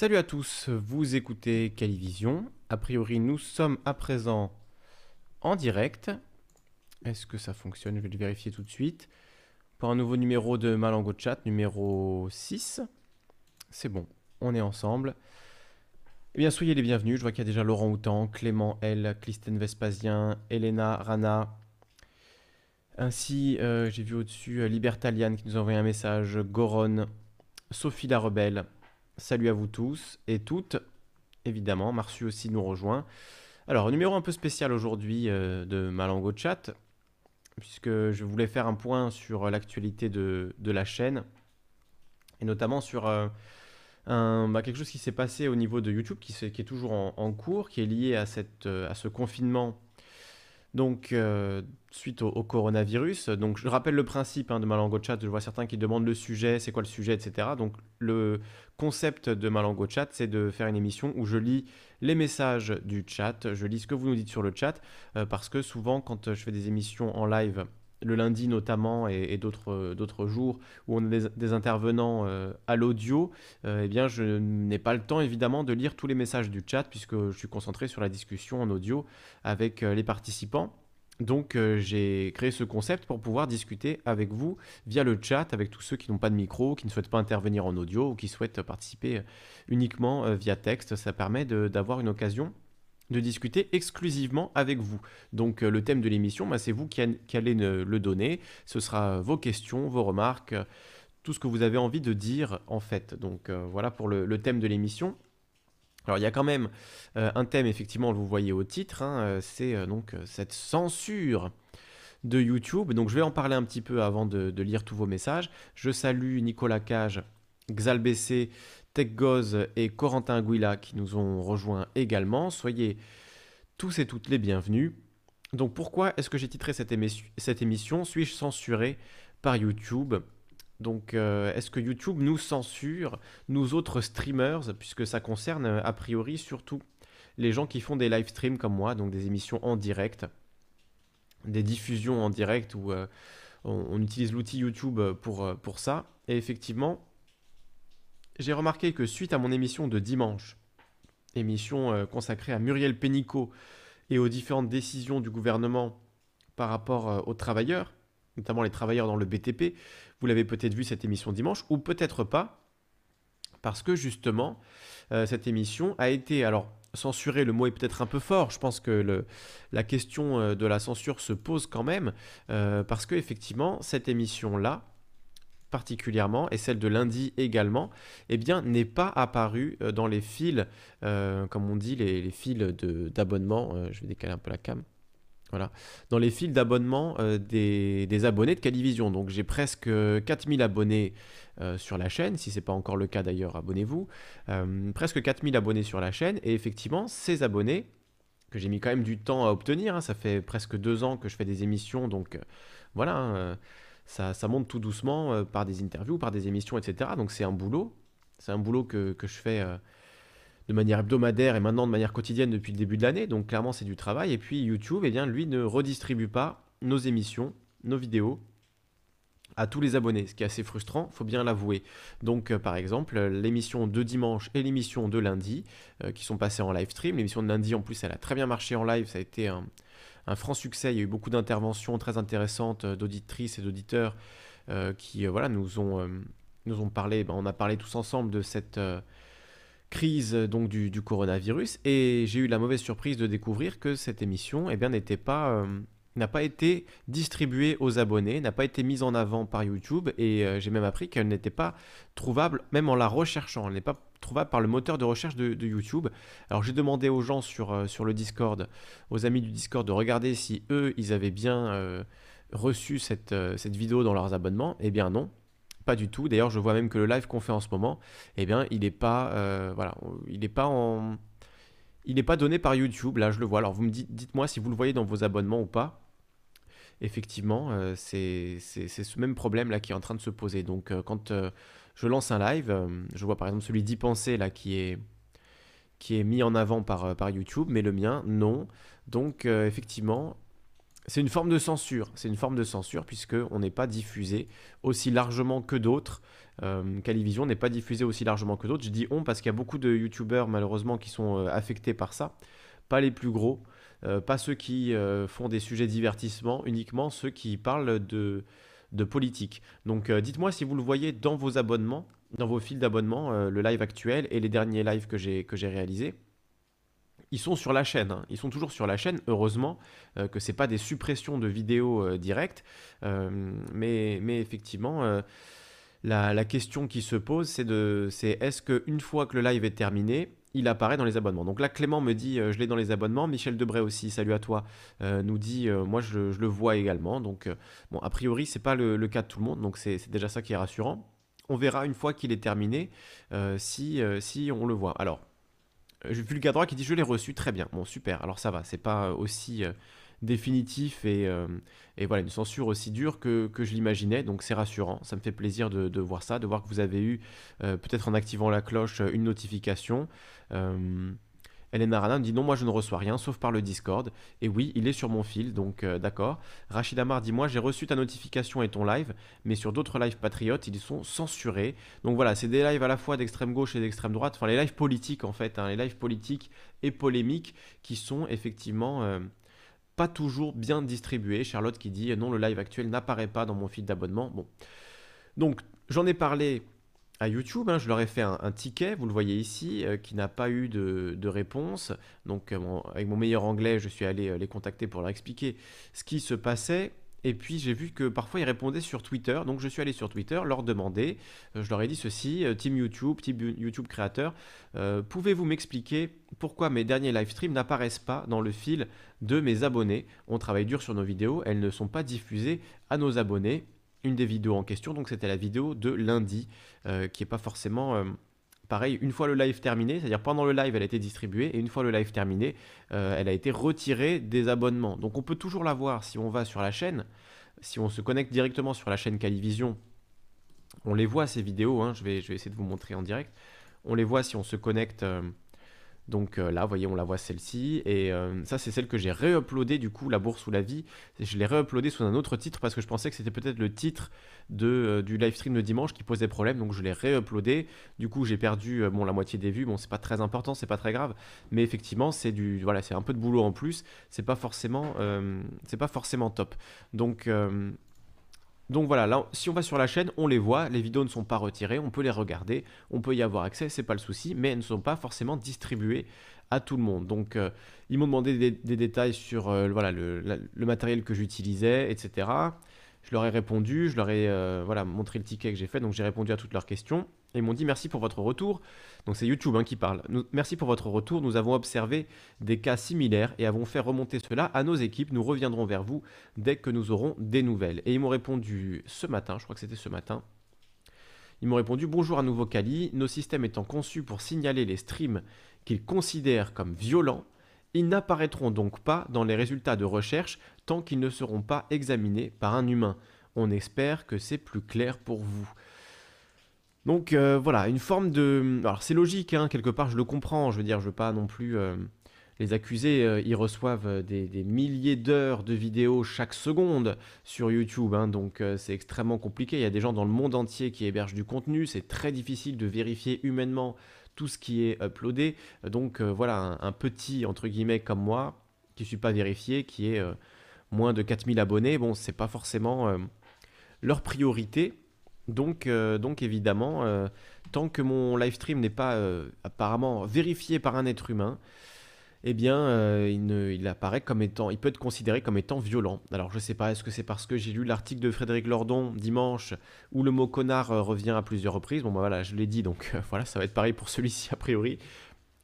Salut à tous, vous écoutez Calivision. A priori, nous sommes à présent en direct. Est-ce que ça fonctionne? Je vais le vérifier tout de suite. Pour un nouveau numéro de Malango Chat, numéro 6. C'est bon, on est ensemble. Eh bien, soyez les bienvenus. Je vois qu'il y a déjà Laurent Houtan, Clément L, Clisten Vespasien, Elena Rana. Ainsi, euh, j'ai vu au-dessus euh, Libertalian qui nous a un message, Goron, Sophie la Rebelle. Salut à vous tous et toutes. Évidemment, Marsu aussi nous rejoint. Alors, numéro un peu spécial aujourd'hui euh, de Malango Chat, puisque je voulais faire un point sur l'actualité de, la chaîne, et notamment sur un, bah, quelque chose qui s'est passé au niveau de YouTube, qui, est toujours en, cours, qui est lié à, à ce confinement donc, euh, suite au, coronavirus, je rappelle le principe hein, de Malango Chat, je vois certains qui demandent le sujet, c'est quoi le sujet, etc. Donc, le concept de Malango Chat, c'est de faire une émission où je lis les messages du chat, je lis ce que vous nous dites sur le chat, euh, parce que souvent, quand je fais des émissions en live, le lundi notamment et, d'autres jours où on a des, intervenants euh, à l'audio, euh, eh bien je n'ai pas le temps évidemment de lire tous les messages du chat puisque je suis concentré sur la discussion en audio avec euh, les participants. Donc j'ai créé ce concept pour pouvoir discuter avec vous via le chat, avec tous ceux qui n'ont pas de micro, qui ne souhaitent pas intervenir en audio ou qui souhaitent participer uniquement via texte. Ça permet d'avoir une occasion de discuter exclusivement avec vous. Donc euh, le thème de l'émission, bah, c'est vous qui, allez le donner. Ce sera vos questions, vos remarques, tout ce que vous avez envie de dire en fait. Donc euh, voilà pour le, thème de l'émission. Alors il y a quand même euh, un thème, effectivement, vous voyez au titre, hein, c'est donc cette censure de YouTube. Donc je vais en parler un petit peu avant de, lire tous vos messages. Je salue Nicolas Cage, Xalbc, TechGoz et Corentin Guilla qui nous ont rejoints également. Soyez tous et toutes les bienvenus. Donc pourquoi est-ce que j'ai titré cette, émission, Suis-je censuré par YouTube? Donc, euh, est-ce que YouTube nous censure, nous autres streamers, puisque ça concerne a priori surtout les gens qui font des live streams comme moi, donc des émissions en direct, des diffusions en direct où euh, on, utilise l'outil YouTube pour, euh, pour ça? Et effectivement, j'ai remarqué que suite à mon émission de dimanche, émission euh, consacrée à Muriel Pénicaud et aux différentes décisions du gouvernement par rapport euh, aux travailleurs, notamment les travailleurs dans le BTP, vous l'avez peut-être vu cette émission dimanche, ou peut-être pas, parce que justement, euh, cette émission a été, alors censurée, le mot est peut-être un peu fort, je pense que la question de la censure se pose quand même, parce que effectivement, cette émission-là, particulièrement, et celle de lundi également, eh bien, n'est pas apparue euh, dans les fils, euh, comme on dit, les, fils d'abonnement. Euh, je vais décaler un peu la cam. Voilà. Dans les fils d'abonnement des, abonnés de Calivision. Donc j'ai presque 4000 abonnés sur la chaîne. Si ce n'est pas encore le cas d'ailleurs, abonnez-vous. presque 4000 abonnés sur la chaîne. Et effectivement, ces abonnés, que j'ai mis quand même du temps à obtenir, hein, ça fait presque deux ans que je fais des émissions. Donc voilà. Hein, ça, monte tout doucement euh, par des interviews, par des émissions, etc. Donc c'est un boulot. C'est un boulot que, je fais euh, de manière hebdomadaire et maintenant de manière quotidienne depuis le début de l'année. Donc clairement c'est du travail. Et puis YouTube, eh bien, lui ne redistribue pas nos émissions, nos vidéos à tous les abonnés, ce qui est assez frustrant, faut bien l'avouer. Donc euh, par exemple, l'émission de dimanche et l'émission de lundi, qui sont passées en live stream. L'émission de lundi en plus, elle a très bien marché en live, ça a été un, un franc succès. Il y a eu beaucoup d'interventions très intéressantes euh, d'auditrices et d'auditeurs euh, qui euh, voilà, nous, ont, parlé. Ben, on a parlé tous ensemble de cette crise donc du, coronavirus et j'ai eu la mauvaise surprise de découvrir que cette émission eh n'était pas n'a pas été distribuée aux abonnés, n'a pas été mise en avant par YouTube et euh, j'ai même appris qu'elle n'était pas trouvable même en la recherchant. Elle n'est pas trouvable par le moteur de recherche de, YouTube. Alors j'ai demandé aux gens sur, euh, sur le Discord, aux amis du Discord, de regarder si eux, ils avaient bien euh, reçu cette, cette vidéo dans leurs abonnements. Eh bien non, pas du tout. D'ailleurs, je vois même que le live qu'on fait en ce moment, eh bien, il n'est pas, voilà, il n'est pas en, il n'est pas donné par YouTube. Là, je le vois. Alors, vous me dites, dites-moi si vous le voyez dans vos abonnements ou pas effectivement, euh, c'est ce même problème là qui est en train de se poser. Donc, euh, quand euh, je lance un live, je vois par exemple celui d'y penser là qui est qui est mis en avant par, par YouTube, mais le mien, non. Donc, effectivement, c'est une forme de censure. C'est une forme de censure puisque on n'est pas diffusé aussi largement que d'autres. Calivision n'est pas diffusé aussi largement que d'autres. Je dis on parce qu'il y a beaucoup de youtubeurs malheureusement qui sont affectés par ça. Pas les plus gros, euh, pas ceux qui font des sujets divertissement, uniquement ceux qui parlent de, de politique. Donc dites-moi si vous le voyez dans vos abonnements, dans vos fils d'abonnement, le live actuel et les derniers lives que j'ai réalisés ils sont sur la chaîne. Hein. Ils sont toujours sur la chaîne. Heureusement euh, que ce pas des suppressions de vidéos euh, directes. Euh, mais, mais, effectivement, la, question qui se pose, c'est est-ce qu'une fois que le live est terminé, il apparaît dans les abonnements. Donc là, Clément me dit, je l'ai dans les abonnements. Michel Debray aussi, salut à toi, nous dit, moi je, le vois également. Donc, bon, a priori, c'est pas le, cas de tout le monde. Donc c'est déjà ça qui est rassurant. On verra une fois qu'il est terminé si, si on le voit. Alors, euh, j'ai vu le gars droit qui dit je l'ai reçu, très bien. Bon, super, alors ça va, c'est pas aussi euh, définitif et, euh, et, voilà, une censure aussi dure que, je l'imaginais, donc c'est rassurant, ça me fait plaisir de, voir ça, de voir que vous avez eu, peut-être en activant la cloche, une notification. Elena Rana me dit non, moi je ne reçois rien sauf par le Discord. Et oui, il est sur mon fil, donc euh, d'accord. Rachid Amar dit moi j'ai reçu ta notification et ton live, mais sur d'autres lives patriotes, ils sont censurés. Donc voilà, c'est des lives à la fois d'extrême gauche et d'extrême droite, enfin les lives politiques en fait, hein, les lives politiques et polémiques qui sont effectivement euh, pas toujours bien distribués. Charlotte qui dit non, le live actuel n'apparaît pas dans mon fil d'abonnement. Bon. Donc j'en ai parlé à YouTube. Hein, je leur ai fait un, ticket, vous le voyez ici, euh, qui n'a pas eu de, réponse. Donc, euh, avec mon meilleur anglais, je suis allé euh, les contacter pour leur expliquer ce qui se passait. Et puis j'ai vu que parfois ils répondaient sur Twitter, donc je suis allé sur Twitter leur demander, je leur ai dit ceci, Team YouTube, Team YouTube créateur, pouvez-vous m'expliquer pourquoi mes derniers live streams n'apparaissent pas dans le fil de mes abonnés? On travaille dur sur nos vidéos, elles ne sont pas diffusées à nos abonnés une des vidéos en question. Donc c'était la vidéo de lundi, euh, qui est pas forcément euh, pareil. Une fois le live terminé, c'est-à-dire pendant le live, elle a été distribuée, et une fois le live terminé, euh, elle a été retirée des abonnements. Donc on peut toujours la voir si on va sur la chaîne, si on se connecte directement sur la chaîne Calivision. On les voit ces vidéos. Hein. je, vais, je vais essayer de vous montrer en direct. On les voit si on se connecte donc euh, là, vous voyez, on la voit celle-ci. Et euh, ça, c'est celle que j'ai réuploadée, du coup, La Bourse ou la Vie. Je l'ai réuploadée sous un autre titre parce que je pensais que c'était peut-être le titre de, euh, du live stream de dimanche qui posait problème. Donc je l'ai réuploadé. Du coup, j'ai perdu la moitié des vues. Bon, c'est pas très important, c'est pas très grave. Mais effectivement, c'est du voilà, c'est un peu de boulot en plus. C'est pas forcément, c'est pas forcément top. Donc donc voilà, là, si on va sur la chaîne, on les voit, les vidéos ne sont pas retirées, on peut les regarder, on peut y avoir accès, c'est pas le souci, mais elles ne sont pas forcément distribuées à tout le monde. Donc euh, ils m'ont demandé des, détails sur euh, le, matériel que j'utilisais, etc. Je leur ai répondu, je leur ai euh, montré le ticket que j'ai fait, donc j'ai répondu à toutes leurs questions. Et ils m'ont dit merci pour votre retour. Donc c'est YouTube hein, qui parle. merci pour votre retour. Nous avons observé des cas similaires et avons fait remonter cela à nos équipes. Nous reviendrons vers vous dès que nous aurons des nouvelles. Et ils m'ont répondu ce matin, je crois que c'était ce matin. Ils m'ont répondu bonjour à nouveau Kali. Nos systèmes étant conçus pour signaler les streams qu'ils considèrent comme violents, ils n'apparaîtront donc pas dans les résultats de recherche tant qu'ils ne seront pas examinés par un humain. On espère que c'est plus clair pour vous. Donc euh, voilà, une forme de... Alors c'est logique, hein, quelque part je le comprends, je veux dire, je veux pas non plus euh, les accuser, euh, ils reçoivent des, milliers d'heures de vidéos chaque seconde sur YouTube, hein, donc c'est extrêmement compliqué, il y a des gens dans le monde entier qui hébergent du contenu, c'est très difficile de vérifier humainement tout ce qui est uploadé, donc voilà, un, petit, entre guillemets, comme moi, qui ne suis pas vérifié, qui est moins de 4000 abonnés, bon, c'est pas forcément leur priorité, donc, euh, donc évidemment, euh, tant que mon live stream n'est pas euh, apparemment vérifié par un être humain, eh bien, il, apparaît comme étant, il peut être considéré comme étant violent. Alors, je sais pas, est-ce que c'est parce que j'ai lu l'article de Frédéric Lordon dimanche où le mot connard revient à plusieurs reprises? Bon, bah, voilà, je l'ai dit, donc voilà, ça va être pareil pour celui-ci a priori.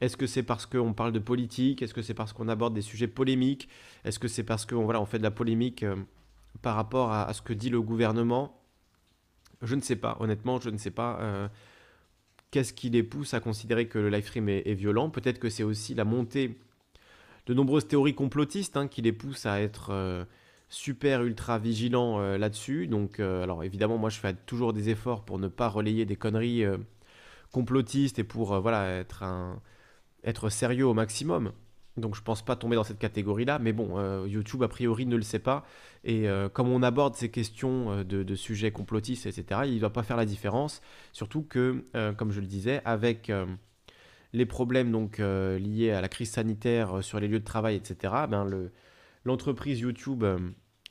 Est-ce que c'est parce qu'on parle de politique? Est-ce que c'est parce qu'on aborde des sujets polémiques? Est-ce que c'est parce qu'on voilà, on fait de la polémique par rapport à, ce que dit le gouvernement? Je ne sais pas, honnêtement, je ne sais pas. Euh, qu'est-ce qui les pousse à considérer que le live stream est, violent Peut-être que c'est aussi la montée de nombreuses théories complotistes hein, qui les poussent à être euh, super ultra vigilants euh, là-dessus. Donc, alors évidemment, moi je fais toujours des efforts pour ne pas relayer des conneries complotistes et pour voilà être un être sérieux au maximum. Donc je pense pas tomber dans cette catégorie-là, mais bon, euh, YouTube a priori ne le sait pas. Et euh, comme on aborde ces questions euh, de, sujets complotistes, etc., il ne doit pas faire la différence. Surtout que, comme je le disais, avec les problèmes donc liés à la crise sanitaire sur les lieux de travail, etc., ben, l'entreprise YouTube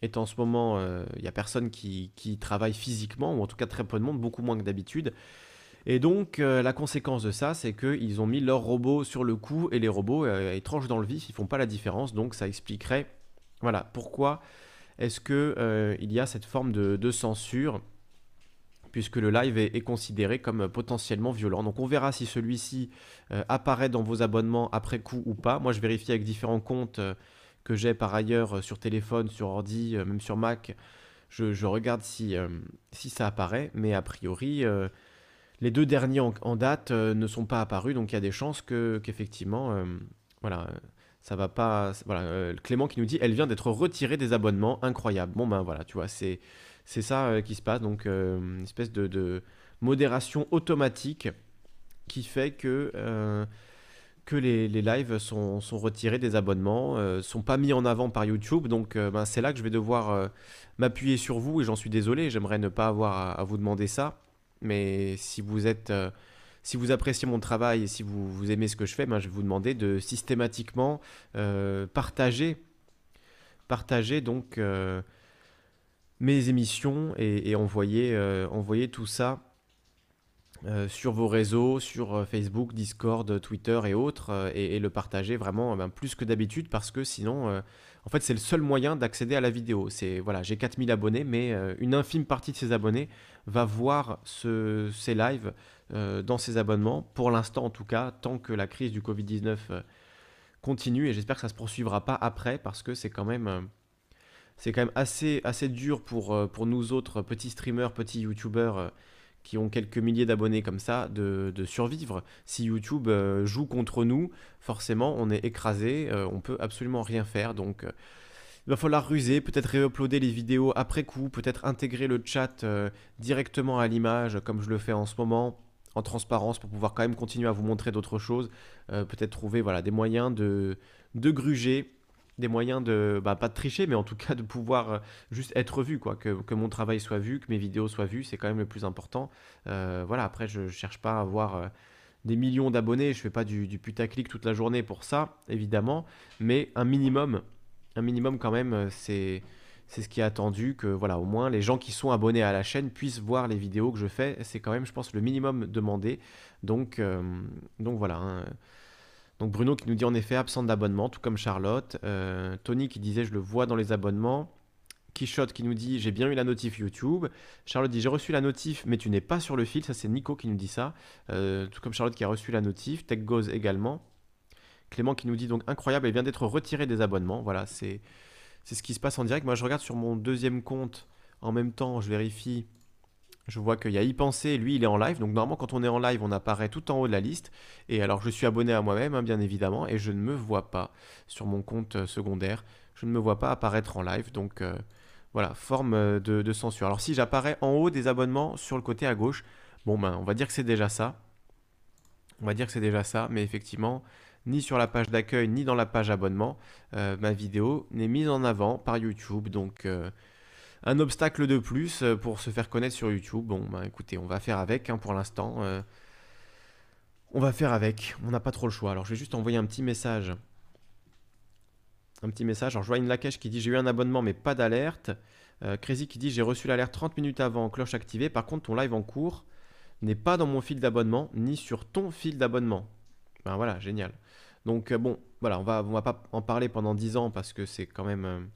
est en ce moment, il n'y a personne qui, qui travaille physiquement, ou en tout cas très peu de monde, beaucoup moins que d'habitude. Et donc, euh, la conséquence de ça, c'est qu'ils ont mis leurs robots sur le coup et les robots, euh, étranges dans le vif, ils font pas la différence. Donc, ça expliquerait, voilà, pourquoi est-ce qu'il euh, y a cette forme de, censure puisque le live est, considéré comme potentiellement violent. Donc on verra si celui-ci apparaît dans vos abonnements après coup ou pas. Moi je vérifie avec différents comptes que j'ai par ailleurs sur téléphone, sur ordi, même sur Mac. Je, regarde si, si ça apparaît, mais a priori les deux derniers en, date euh, ne sont pas apparus, donc il y a des chances que qu'effectivement, euh, voilà, ça va pas. Voilà, euh, Clément qui nous dit, elle vient d'être retirée des abonnements, incroyable. Bon ben voilà, tu vois, c'est c'est ça qui se passe, donc une espèce de, modération automatique qui fait que que les, lives sont, sont, retirés des abonnements, ne sont pas mis en avant par YouTube. Donc ben, c'est là que je vais devoir m'appuyer sur vous et j'en suis désolé, j'aimerais ne pas avoir à, vous demander ça. Mais si vous êtes, euh, si vous appréciez mon travail et si vous, aimez ce que je fais, ben, je vais vous demander de systématiquement euh, partager, partager donc euh, mes émissions et, envoyer, envoyer tout ça sur vos réseaux, sur Facebook, Discord, Twitter et autres, et, le partager vraiment ben, plus que d'habitude parce que sinon en fait, c'est le seul moyen d'accéder à la vidéo. C'est voilà, j'ai 4000 abonnés, mais euh, une infime partie de ces abonnés va voir ce, ces lives euh, dans ses abonnements. Pour l'instant, en tout cas, tant que la crise du Covid-19 euh, continue, et j'espère que ça se poursuivra pas après, parce que c'est quand même c'est quand même assez, assez dur pour, pour nous autres petits streamers, petits youtubeurs qui ont quelques milliers d'abonnés comme ça de, survivre. Si YouTube euh, joue contre nous, forcément on est écrasé, euh, on peut absolument rien faire. Donc euh, il va falloir ruser, peut-être réuploader les vidéos après coup, peut-être intégrer le chat directement à l'image comme je le fais en ce moment en transparence pour pouvoir quand même continuer à vous montrer d'autres choses, peut-être trouver voilà, des moyens de, de gruger des moyens de, bah, pas de tricher, mais en tout cas de pouvoir euh, juste être vu, quoi, que, mon travail soit vu, que mes vidéos soient vues, c'est quand même le plus important. Euh, voilà, après, je, cherche pas à avoir euh, des millions d'abonnés, je fais pas du, du putaclic toute la journée pour ça, évidemment, mais un minimum, un minimum quand même, c'est c'est ce qui est attendu, que voilà, au moins les gens qui sont abonnés à la chaîne puissent voir les vidéos que je fais, c'est quand même, je pense, le minimum demandé. Donc, donc voilà. Hein. Donc Bruno qui nous dit en effet absente d'abonnement, tout comme Charlotte. Euh, Tony qui disait je le vois dans les abonnements. Quichotte qui nous dit j'ai bien eu la notif YouTube. Charlotte dit j'ai reçu la notif mais tu n'es pas sur le fil. Ça c'est Nico qui nous dit ça. Euh, tout comme Charlotte qui a reçu la notif. Tech Goes également. Clément qui nous dit donc incroyable, elle vient d'être retirée des abonnements. Voilà, c'est c'est ce qui se passe en direct. Moi je regarde sur mon deuxième compte en même temps, je vérifie je vois qu'il y a y penser, lui il est en live, donc normalement quand on est en live on apparaît tout en haut de la liste, et alors je suis abonné à moi-même hein, bien évidemment, et je ne me vois pas sur mon compte euh, secondaire, je ne me vois pas apparaître en live, donc euh, voilà, forme euh, de, censure. Alors si j'apparais en haut des abonnements sur le côté à gauche, bon ben on va dire que c'est déjà ça, on va dire que c'est déjà ça, mais effectivement, ni sur la page d'accueil, ni dans la page abonnement, ma vidéo n'est mise en avant par YouTube, donc un obstacle de plus euh, pour se faire connaître sur YouTube. Bon, bah écoutez, on va faire avec hein, pour l'instant. Euh. on va faire avec. On n'a pas trop le choix. Alors, je vais juste envoyer un petit message. Un petit message. Alors, une Lakesh qui dit J'ai eu un abonnement, mais pas d'alerte. Euh, Crazy qui dit J'ai reçu l'alerte 30 minutes avant, cloche activée. Par contre, ton live en cours n'est pas dans mon fil d'abonnement, ni sur ton fil d'abonnement. Ben voilà, génial. Donc, bon, voilà, on va, va pas en parler pendant 10 ans parce que c'est quand même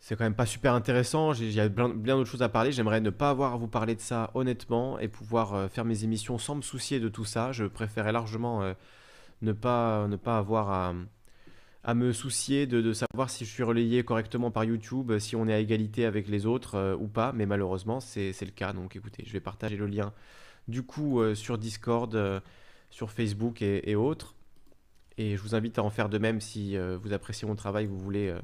c'est quand même pas super intéressant. Il y a bien, d'autres choses à parler. J'aimerais ne pas avoir à vous parler de ça honnêtement et pouvoir euh, faire mes émissions sans me soucier de tout ça. Je préférais largement euh, ne, pas, ne pas avoir à, à me soucier de, savoir si je suis relayé correctement par YouTube, si on est à égalité avec les autres euh, ou pas. Mais malheureusement, c'est le cas. Donc écoutez, je vais partager le lien du coup sur Discord, sur Facebook et, autres. Et je vous invite à en faire de même si vous appréciez mon travail, vous voulez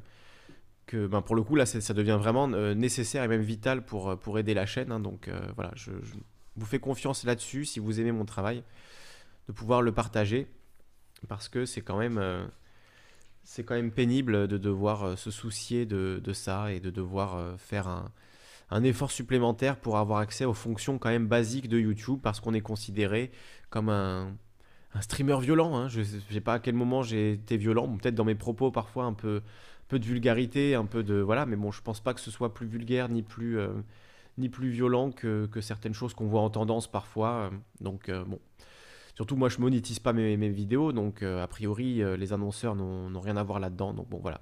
que ben, pour le coup, là, ça devient vraiment euh, nécessaire et même vital pour, euh, aider la chaîne. Hein. donc euh, voilà, je, vous fais confiance là-dessus, si vous aimez mon travail, de pouvoir le partager, parce que c'est quand même, c'est quand même pénible de devoir se soucier de, ça et de devoir faire un, un, effort supplémentaire pour avoir accès aux fonctions quand même basiques de YouTube parce qu'on est considéré comme un, un streamer violent. Hein. Je ne sais pas à quel moment j'ai été violent, peut-être dans mes propos parfois un peu, peu de vulgarité, un peu de voilà, mais bon, je pense pas que ce soit plus vulgaire ni plus euh, ni plus violent que, que certaines choses qu'on voit en tendance parfois. donc euh, bon, surtout moi je monétise pas mes, mes vidéos, donc euh, a priori les annonceurs n'ont rien à voir là-dedans. Donc bon voilà.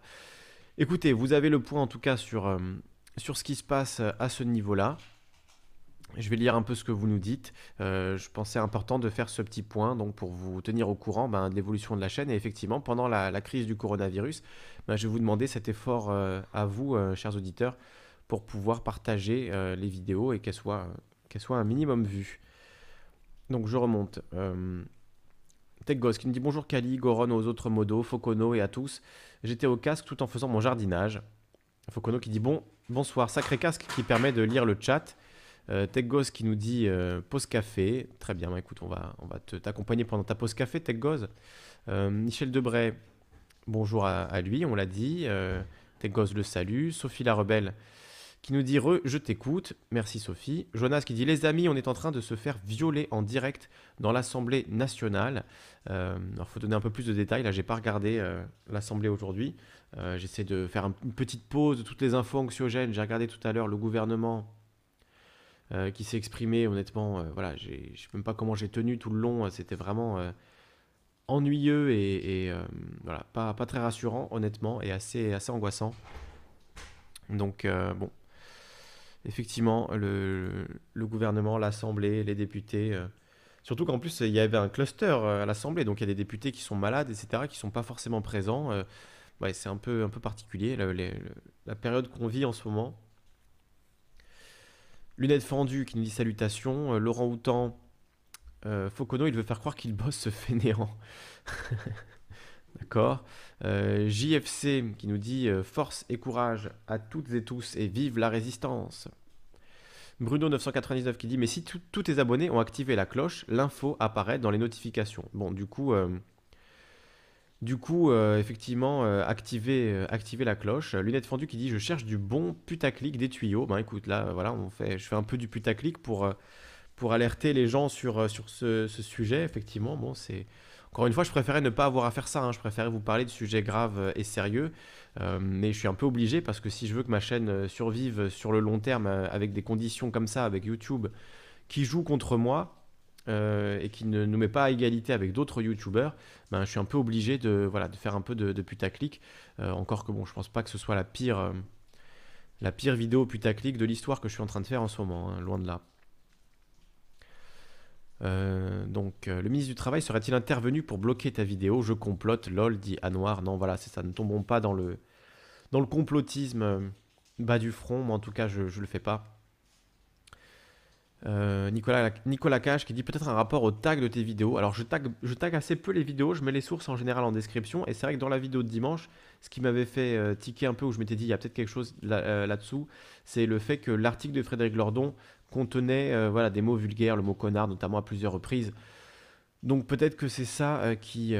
Écoutez, vous avez le point en tout cas sur sur ce qui se passe à ce niveau-là. Je vais lire un peu ce que vous nous dites. Euh, je pensais important de faire ce petit point donc pour vous tenir au courant ben, de l'évolution de la chaîne. Et effectivement, pendant la, crise du coronavirus, ben, je vais vous demander cet effort euh, à vous, euh, chers auditeurs, pour pouvoir partager les vidéos et qu'elles soient, soient un minimum vues. Donc je remonte. TechGos qui nous dit bonjour Kali, Goron aux autres modos, Fokono et à tous. J'étais au casque tout en faisant mon jardinage. Fokono qui dit bon, bonsoir, sacré casque qui permet de lire le chat euh, Techgos qui nous dit euh, pause café. Très bien, bah, écoute, on va, on va t'accompagner pendant ta pause café, Techgos. Euh, Michel Debray, bonjour à, lui, on l'a dit. Euh, Techgos le salue. Sophie la rebelle qui nous dit re, je t'écoute. Merci Sophie. Jonas qui dit les amis, on est en train de se faire violer en direct dans l'Assemblée nationale. Euh, alors faut donner un peu plus de détails. Là, j'ai pas regardé l'Assemblée aujourd'hui. J'essaie de faire une petite pause de toutes les infos anxiogènes. J'ai regardé tout à l'heure le gouvernement euh, qui s'est exprimé. Honnêtement, euh, voilà, je ne sais même pas comment j'ai tenu tout le long. C'était vraiment euh, ennuyeux et, voilà, pas, pas, très rassurant, honnêtement, et assez, assez angoissant. Donc, bon, effectivement, le, gouvernement, l'Assemblée, les députés. Surtout qu'en plus, il y avait un cluster à l'Assemblée, donc il y a des députés qui sont malades, etc., qui ne sont pas forcément présents. C'est un peu, un peu particulier, la période qu'on vit en ce moment. Lunettes fendues qui nous dit salutations. Euh, Laurent Houtan, euh, il veut faire croire qu'il bosse ce fainéant. D'accord. Euh, JFC qui nous dit force et courage à toutes et tous et vive la résistance. Bruno 999 qui dit mais si tous tes abonnés ont activé la cloche, l'info apparaît dans les notifications. Bon, du coup, du coup, euh, effectivement, euh, activer, euh, activer la cloche. Lunette fendue qui dit je cherche du bon putaclic des tuyaux. Ben écoute, là, voilà, on fait, je fais un peu du putaclic pour, pour alerter les gens sur, sur ce, sujet. Effectivement, bon, c'est encore une fois, je préférais ne pas avoir à faire ça. Hein. Je préférais vous parler de sujets graves et sérieux, mais je suis un peu obligé parce que si je veux que ma chaîne survive sur le long terme avec des conditions comme ça, avec YouTube qui joue contre moi. Euh, et qui ne nous met pas à égalité avec d'autres youtubeurs, ben, je suis un peu obligé de, voilà, faire un peu de, putaclic. Euh, encore que bon, je pense pas que ce soit la pire, euh, la pire vidéo putaclic de l'histoire que je suis en train de faire en ce moment, hein, loin de là. donc, le ministre du Travail serait-il intervenu pour bloquer ta vidéo? Je complote, lol, dit Anouar. Non, voilà, c'est ça, ne tombons pas dans le, dans le complotisme bas du front. Moi, en tout cas, je ne le fais pas. Euh, Nicolas, Nicolas Cache qui dit peut-être un rapport au tag de tes vidéos. Alors je tag, je tag assez peu les vidéos, je mets les sources en général en description. Et c'est vrai que dans la vidéo de dimanche, ce qui m'avait fait euh, tiquer un peu, où je m'étais dit il y a peut-être quelque chose euh, là-dessous, c'est le fait que l'article de Frédéric Lordon contenait voilà, des mots vulgaires, le mot connard notamment à plusieurs reprises. Donc peut-être que c'est ça qui,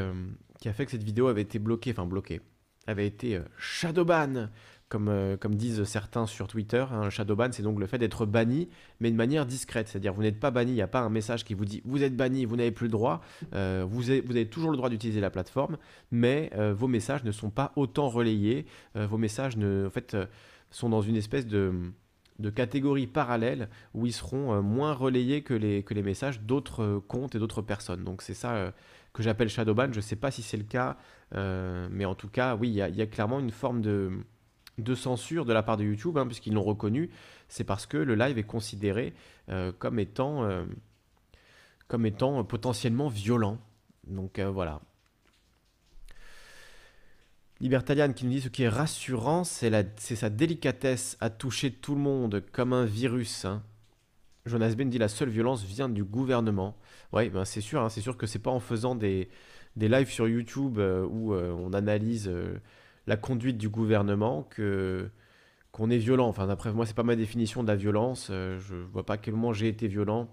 qui a fait que cette vidéo avait été bloquée, enfin bloquée, avait été shadowban euh, comme, disent certains sur Twitter. Un shadowban, c'est donc le fait d'être banni, mais de manière discrète. C'est-à-dire, vous n'êtes pas banni, il n'y a pas un message qui vous dit vous êtes banni, vous n'avez plus le droit. Euh, vous, avez, toujours le droit d'utiliser la plateforme, mais euh, vos messages ne sont pas autant relayés. vos messages en fait, sont dans une espèce de, de catégorie parallèle où ils seront moins relayés que les, que les messages d'autres comptes et d'autres personnes. Donc, c'est ça que j'appelle shadowban. Je ne sais pas si c'est le cas, mais en tout cas, oui, il y, a clairement une forme de de censure de la part de YouTube, hein, puisqu'ils l'ont reconnu, c'est parce que le live est considéré euh, comme, étant, euh, étant potentiellement violent. Donc euh, voilà. Libertalian qui nous dit ce qui est rassurant, c'est sa délicatesse à toucher tout le monde comme un virus. Hein. Jonas Ben dit la seule violence vient du gouvernement. Oui, ben c'est sûr, hein, c'est sûr que c'est pas en faisant des, des lives sur YouTube où on analyse la conduite du gouvernement que qu'on est violent. Enfin, d'après moi, c'est pas ma définition de la violence. Euh, je vois pas à quel moment j'ai été violent.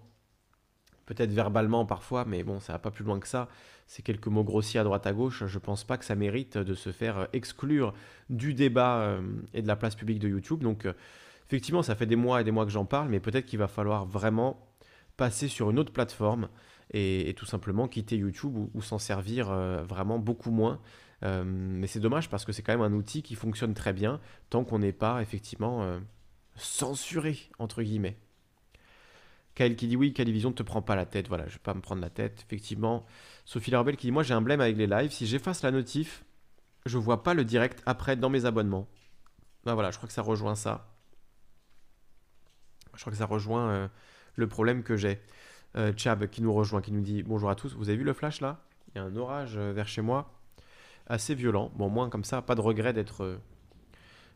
peut-être verbalement parfois, mais bon, ça va pas plus loin que ça. C'est quelques mots grossiers à droite à gauche. Je pense pas que ça mérite de se faire exclure du débat euh, et de la place publique de YouTube. Donc, euh, effectivement, ça fait des mois et des mois que j'en parle, mais peut-être qu'il va falloir vraiment passer sur une autre plateforme et, tout simplement quitter YouTube ou, s'en servir euh, vraiment beaucoup moins. Mais c'est dommage parce que c'est quand même un outil qui fonctionne très bien tant qu'on n'est pas effectivement censuré, entre guillemets. Kyle qui dit oui, Calivision ne te prend pas la tête. Voilà, je vais pas me prendre la tête. Effectivement. Sophie Larbel qui dit moi j'ai un blême avec les lives. Si j'efface la notif, je vois pas le direct après dans mes abonnements. Ben voilà, je crois que ça rejoint ça. Je crois que ça rejoint euh, le problème que j'ai. Euh, Chab qui nous rejoint, qui nous dit bonjour à tous. Vous avez vu le flash là? Il y a un orage euh, vers chez moi, assez violent. Bon, moins comme ça, pas de regret d'être,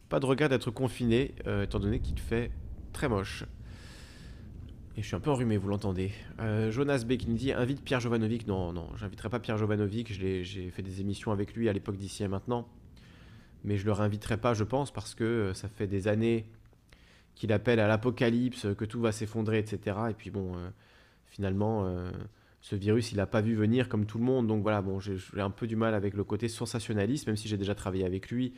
pas de regret d'être confiné, étant donné qu'il fait très moche. Et je suis un peu enrhumé, vous l'entendez. Euh, Jonas B dit invite Pierre Jovanovic. Non, non, j'inviterai pas Pierre Jovanovic. J'ai fait des émissions avec lui à l'époque d'ici et maintenant. Mais je le réinviterai pas, je pense, parce que euh, ça fait des années qu'il appelle à l'apocalypse, que tout va s'effondrer, etc. Et puis bon, euh, finalement, ce virus, il n'a pas vu venir comme tout le monde. Donc voilà, bon, j'ai un peu du mal avec le côté sensationnaliste, même si j'ai déjà travaillé avec lui.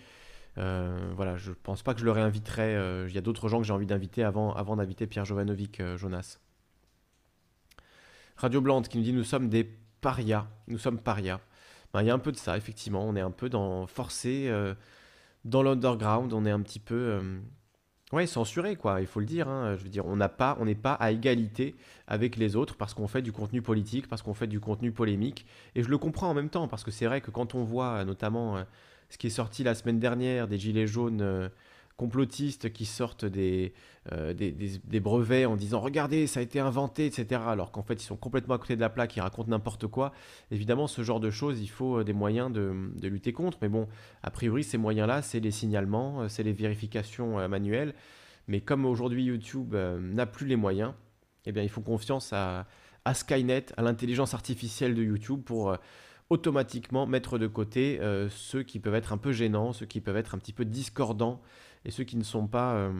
Euh, voilà, je pense pas que je le réinviterai. Euh, il y a d'autres gens que j'ai envie d'inviter avant, avant d'inviter Pierre Jovanovic, euh, Jonas. Radio Blande qui nous dit nous sommes des parias. Nous sommes parias. Ben, il y a un peu de ça, effectivement. On est un peu dans forcé dans l'underground. On est un petit peu ouais, censuré, quoi. Il faut le dire. Hein. Je veux dire, on n'a pas, on n'est pas à égalité avec les autres parce qu'on fait du contenu politique, parce qu'on fait du contenu polémique. Et je le comprends en même temps parce que c'est vrai que quand on voit notamment ce qui est sorti la semaine dernière, des gilets jaunes euh, complotistes qui sortent euh, des, des, brevets en disant regardez, ça a été inventé, etc. Alors qu'en fait, ils sont complètement à côté de la plaque, ils racontent n'importe quoi. Évidemment, ce genre de choses, il faut euh, des moyens de, lutter contre. Mais bon, a priori, ces moyens-là, c'est les signalements, c'est les vérifications manuelles. Mais comme aujourd'hui YouTube n'a plus les moyens, eh bien, il faut confiance à, à Skynet, à l'intelligence artificielle de YouTube pour automatiquement mettre de côté euh, ceux qui peuvent être un peu gênants, ceux qui peuvent être un petit peu discordants et ceux qui ne sont pas euh,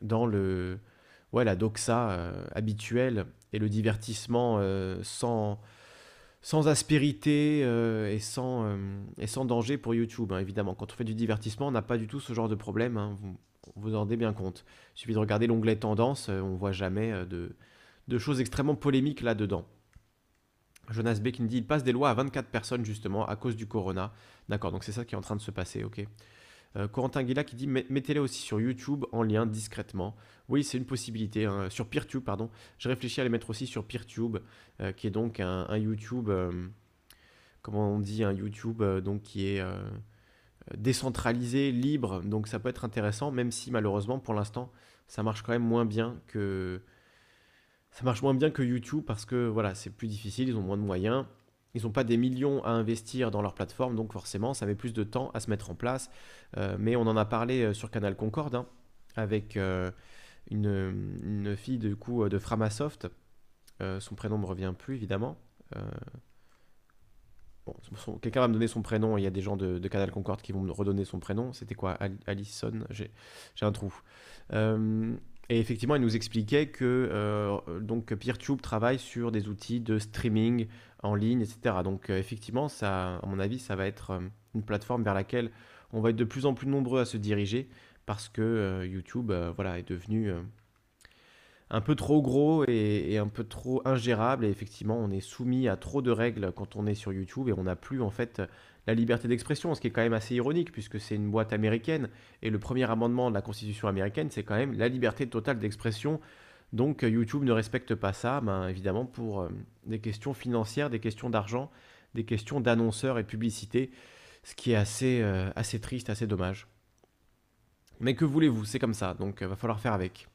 dans le ouais, la doxa euh, habituelle et le divertissement sans, sans aspérité et, sans, et sans danger pour YouTube. Hein, évidemment, quand on fait du divertissement, on n'a pas du tout ce genre de problème. Hein, vous vous en rendez bien compte. Il suffit de regarder l'onglet tendance, on voit jamais de, de choses extrêmement polémiques là-dedans. Jonas B qui il passe des lois à 24 personnes justement à cause du corona. D'accord, donc c'est ça qui est en train de se passer, ok. Euh, Corentin Guilla qui dit mettez-les aussi sur YouTube en lien discrètement. Oui, c'est une possibilité. Hein. Sur PeerTube, pardon. Je réfléchis à les mettre aussi sur PeerTube, euh, qui est donc un, YouTube, euh, comment on dit, un YouTube donc qui est décentralisé, libre. Donc ça peut être intéressant, même si malheureusement pour l'instant ça marche quand même moins bien que ça marche moins bien que YouTube parce que voilà, c'est plus difficile, ils ont moins de moyens, ils n'ont pas des millions à investir dans leur plateforme, donc forcément, ça met plus de temps à se mettre en place. Euh, mais on en a parlé euh, sur Canal Concorde hein, avec euh, une, fille du coup de Framasoft. son prénom ne me revient plus évidemment. Bon, quelqu'un va me donner son prénom. Il y a des gens de, Canal Concorde qui vont me redonner son prénom. C'était quoi Alison? J'ai un trou. Et effectivement, il nous expliquait que euh, donc PeerTube travaille sur des outils de streaming en ligne, etc. Donc euh, effectivement, ça, à mon avis, ça va être euh, une plateforme vers laquelle on va être de plus en plus nombreux à se diriger parce que YouTube, voilà, est devenu un peu trop gros et, un peu trop ingérable. Et effectivement, on est soumis à trop de règles quand on est sur YouTube et on n'a plus en fait la liberté d'expression, ce qui est quand même assez ironique puisque c'est une boîte américaine et le premier amendement de la Constitution américaine, c'est quand même la liberté totale d'expression. Donc YouTube ne respecte pas ça, ben, évidemment pour euh, des questions financières, des questions d'argent, des questions d'annonceurs et publicité, ce qui est assez, euh, assez triste, assez dommage. Mais que voulez-vous, c'est comme ça, donc il euh, va falloir faire avec.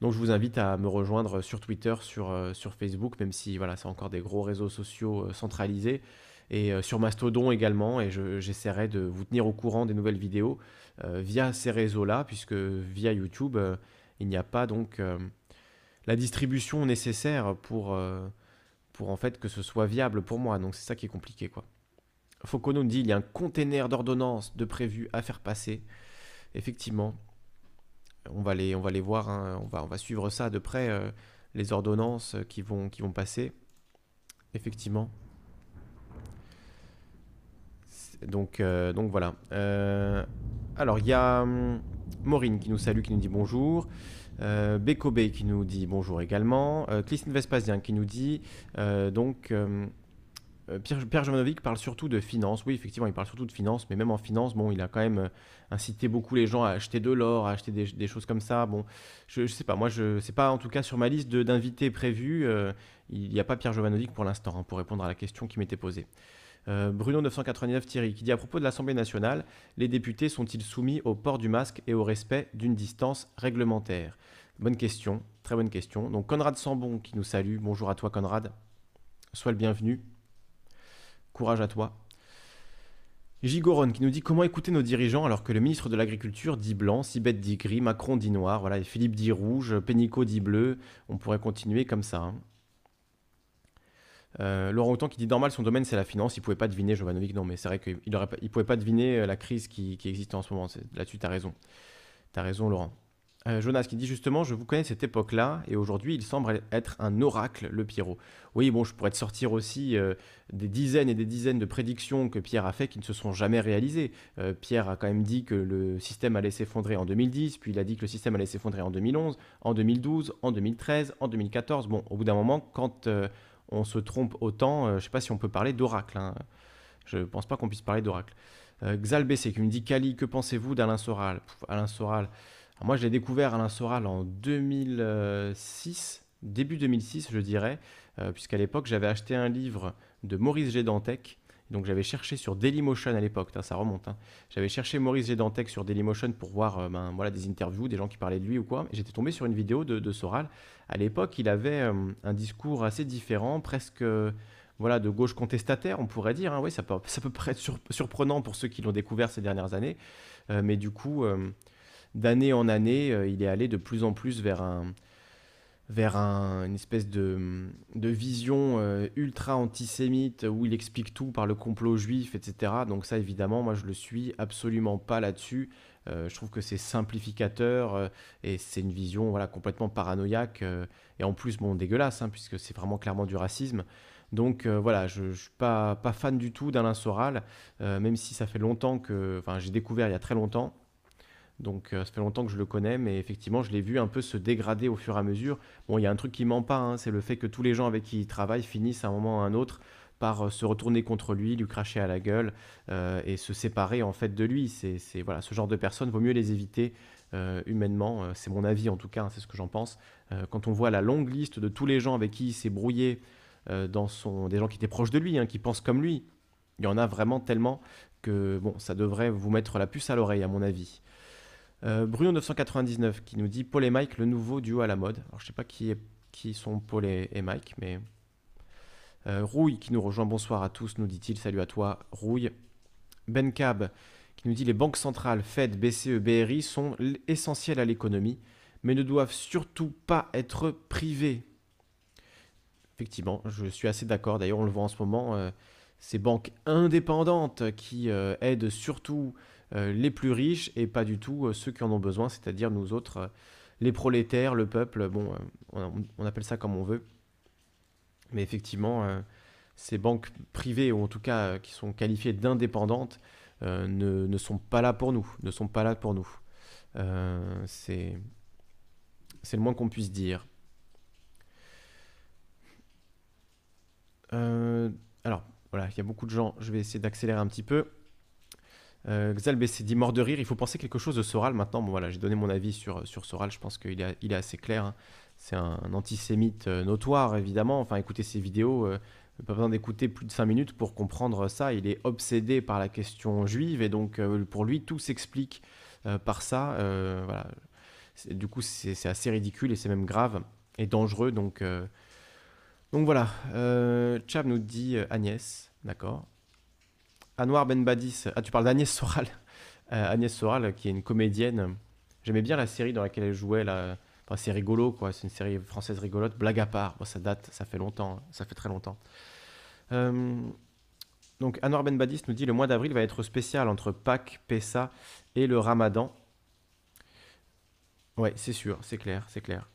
Donc je vous invite à me rejoindre sur Twitter, sur, sur Facebook, même si voilà, c'est encore des gros réseaux sociaux centralisés et euh, sur Mastodon également. Et j'essaierai de vous tenir au courant des nouvelles vidéos euh, via ces réseaux-là, puisque via YouTube, euh, il n'y a pas donc la distribution nécessaire pour, en fait que ce soit viable pour moi. Donc c'est ça qui est compliqué quoi. Foucault nous dit il y a un container d'ordonnances de prévu à faire passer. Effectivement, on va les, voir, hein. on, va, suivre ça de près. les ordonnances qui vont, qui vont passer. Effectivement. Donc, euh, donc voilà. Euh, alors, il y a hum, Maureen qui nous salue, qui nous dit bonjour. Euh, qui nous dit bonjour également. Euh, Christine Vespasien qui nous dit donc. Pierre, Pierre Jovanovic parle surtout de finances. Oui, effectivement, il parle surtout de finances, mais même en finance, bon, il a quand même incité beaucoup les gens à acheter de l'or, à acheter des, choses comme ça. Bon, je, ne sais pas, moi, je c'est pas en tout cas sur ma liste d'invités prévus. il n'y a pas Pierre Jovanovic pour l'instant hein, pour répondre à la question qui m'était posée. Euh, Bruno 999 Thierry qui dit à propos de l'Assemblée nationale, les députés sont-ils soumis au port du masque et au respect d'une distance réglementaire? Bonne question, très bonne question. Donc Conrad Sambon qui nous salue, bonjour à toi Conrad, sois le bienvenu, courage à toi. Gigoron qui nous dit comment écouter nos dirigeants alors que le ministre de l'Agriculture dit blanc, Sibeth dit gris, Macron dit noir, voilà, et Philippe dit rouge, Pénicaud dit bleu, on pourrait continuer comme ça. Hein. Euh, Laurent Houtan qui dit normal, son domaine c'est la finance. Il pouvait pas deviner, Jovanovic, non, mais c'est vrai qu'il ne pouvait pas deviner euh, la crise qui, existe en ce moment. Là-dessus, tu as raison. Tu as raison, Laurent. Euh, Jonas qui dit justement, je vous connais cette époque-là, et aujourd'hui il semble être un oracle, le Pierrot. Oui, bon, je pourrais te sortir aussi des dizaines et des dizaines de prédictions que Pierre a fait qui ne se sont jamais réalisées. Pierre a quand même dit que le système allait s'effondrer en 2010, puis il a dit que le système allait s'effondrer en 2011, en 2012, en 2013, en 2014. Bon, au bout d'un moment, quand on se trompe autant. Euh, je ne sais pas si on peut parler d'oracle. Hein. Je ne pense pas qu'on puisse parler d'oracle. Euh, Xal BC qui me dit Kali, que pensez-vous d'Alain Soral? Alain Soral. Moi, je l'ai découvert Alain Soral en 2006, début 2006, je dirais, euh, puisqu'à l'époque, j'avais acheté un livre de Maurice Gédantec donc j'avais cherché sur Dailymotion à l'époque, ça remonte. Hein. J'avais cherché Maurice Gédantec sur Dailymotion pour voir euh, ben, voilà, des interviews, des gens qui parlaient de lui ou quoi. J'étais tombé sur une vidéo de, Soral. À l'époque, il avait euh, un discours assez différent, presque voilà, de gauche contestataire, on pourrait dire. Hein. Oui, ça peut, ça paraître surprenant pour ceux qui l'ont découvert ces dernières années. Mais du coup, d'année en année, il est allé de plus en plus vers un, vers une espèce de, vision euh, ultra antisémite où il explique tout par le complot juif, etc. Donc ça, évidemment, moi, je le suis absolument pas là-dessus. Euh, je trouve que c'est simplificateur euh, et c'est une vision voilà, complètement paranoïaque et en plus, bon, dégueulasse, hein, puisque c'est vraiment clairement du racisme. Donc voilà, je ne suis pas, pas fan du tout d'Alain Soral, même si ça fait longtemps que... Enfin, j'ai découvert il y a très longtemps. Donc euh, ça fait longtemps que je le connais, mais effectivement, je l'ai vu un peu se dégrader au fur et à mesure. Bon, il y a un truc qui ment pas, hein, c'est le fait que tous les gens avec qui il travaille finissent à un moment ou à un autre par euh, se retourner contre lui, lui cracher à la gueule euh, et se séparer en fait de lui. C'est voilà, ce genre de personnes, vaut mieux les éviter humainement. c'est mon avis en tout cas, hein, c'est ce que j'en pense. quand on voit la longue liste de tous les gens avec qui il s'est brouillé, dans son, des gens qui étaient proches de lui, hein, qui pensent comme lui, il y en a vraiment tellement que bon, ça devrait vous mettre la puce à l'oreille à mon avis. Euh, Bruno 999 qui nous dit Paul et Mike, le nouveau duo à la mode. Alors je sais pas qui, sont Paul et, Mike, mais euh, Rouille qui nous rejoint. Bonsoir à tous, nous dit-il. Salut à toi, Rouille. Ben Cab qui nous dit les banques centrales, Fed, BCE, BRI sont essentielles à l'économie, mais ne doivent surtout pas être privées. Effectivement, je suis assez d'accord. D'ailleurs, on le voit en ce moment. Euh, ces banques indépendantes qui aident surtout les plus riches et pas du tout euh, ceux qui en ont besoin, c'est-à-dire nous autres, euh, les prolétaires, le peuple, bon, on, appelle ça comme on veut. Mais effectivement, ces banques privées, ou en tout cas qui sont qualifiées d'indépendantes, ne, sont pas là pour nous, ne sont pas là pour nous. c'est le moins qu'on puisse dire. alors, voilà, il y a beaucoup de gens, je vais essayer d'accélérer un petit peu. Euh, s'est dit mort de rire. Il faut penser quelque chose de Soral maintenant. Bon, voilà, j'ai donné mon avis sur, sur Soral. Je pense qu'il est, il est assez clair. Hein. C'est un, antisémite euh, notoire, évidemment. Enfin, écoutez ses vidéos. Euh, pas besoin d'écouter plus de 5 minutes pour comprendre ça. Il est obsédé par la question juive et donc euh, pour lui, tout s'explique par ça. voilà. Du coup, c'est assez ridicule et c'est même grave et dangereux. Donc, donc voilà. Chab nous dit Agnès. D'accord. Anwar Ben Badis. Ah, tu parles d'Agnès Soral. Euh, Agnès Soral, qui est une comédienne. J'aimais bien la série dans laquelle elle jouait. Là. Enfin, c'est rigolo, quoi. C'est une série française rigolote. Blague à part. ça date, ça fait longtemps. Ça fait très longtemps. Euh, donc, Anwar Ben Badis nous dit le mois d'avril va être spécial entre Pâques, Pessa et le Ramadan. Ouais, c'est sûr, c'est clair, c'est clair.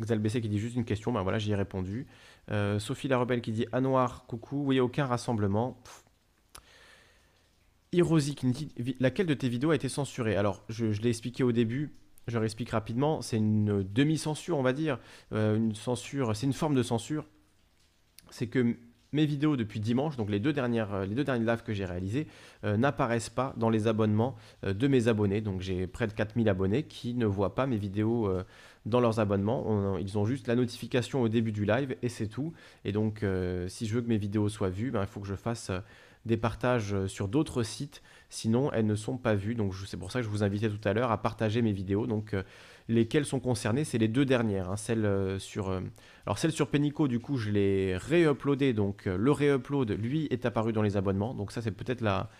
Xalbc qui dit juste une question, ben voilà, j'y ai répondu. Euh, Sophie la Rebelle qui dit Noir, coucou, oui, aucun rassemblement. Dit Laquelle de tes vidéos a été censurée? Alors, je, l'ai expliqué au début, je réexplique rapidement. C'est une demi-censure, on va dire. Euh, une censure, c'est une forme de censure. C'est que mes vidéos depuis dimanche, donc les deux, dernières, euh, les derniers lives que j'ai réalisés, euh, n'apparaissent pas dans les abonnements euh, de mes abonnés. Donc j'ai près de 4000 abonnés qui ne voient pas mes vidéos dans leurs abonnements. ils ont juste la notification au début du live et c'est tout. Et donc si je veux que mes vidéos soient vues, ben, il faut que je fasse des partages sur d'autres sites. Sinon, elles ne sont pas vues. Donc c'est pour ça que je vous invitais tout à l'heure à partager mes vidéos. Donc lesquelles sont concernées, c'est les deux dernières. Hein. celle, euh, sur, euh, alors celle sur Penico, du coup, je l'ai réuploadée. Donc euh, le réupload, lui, est apparu dans les abonnements. Donc ça, c'est peut-être la,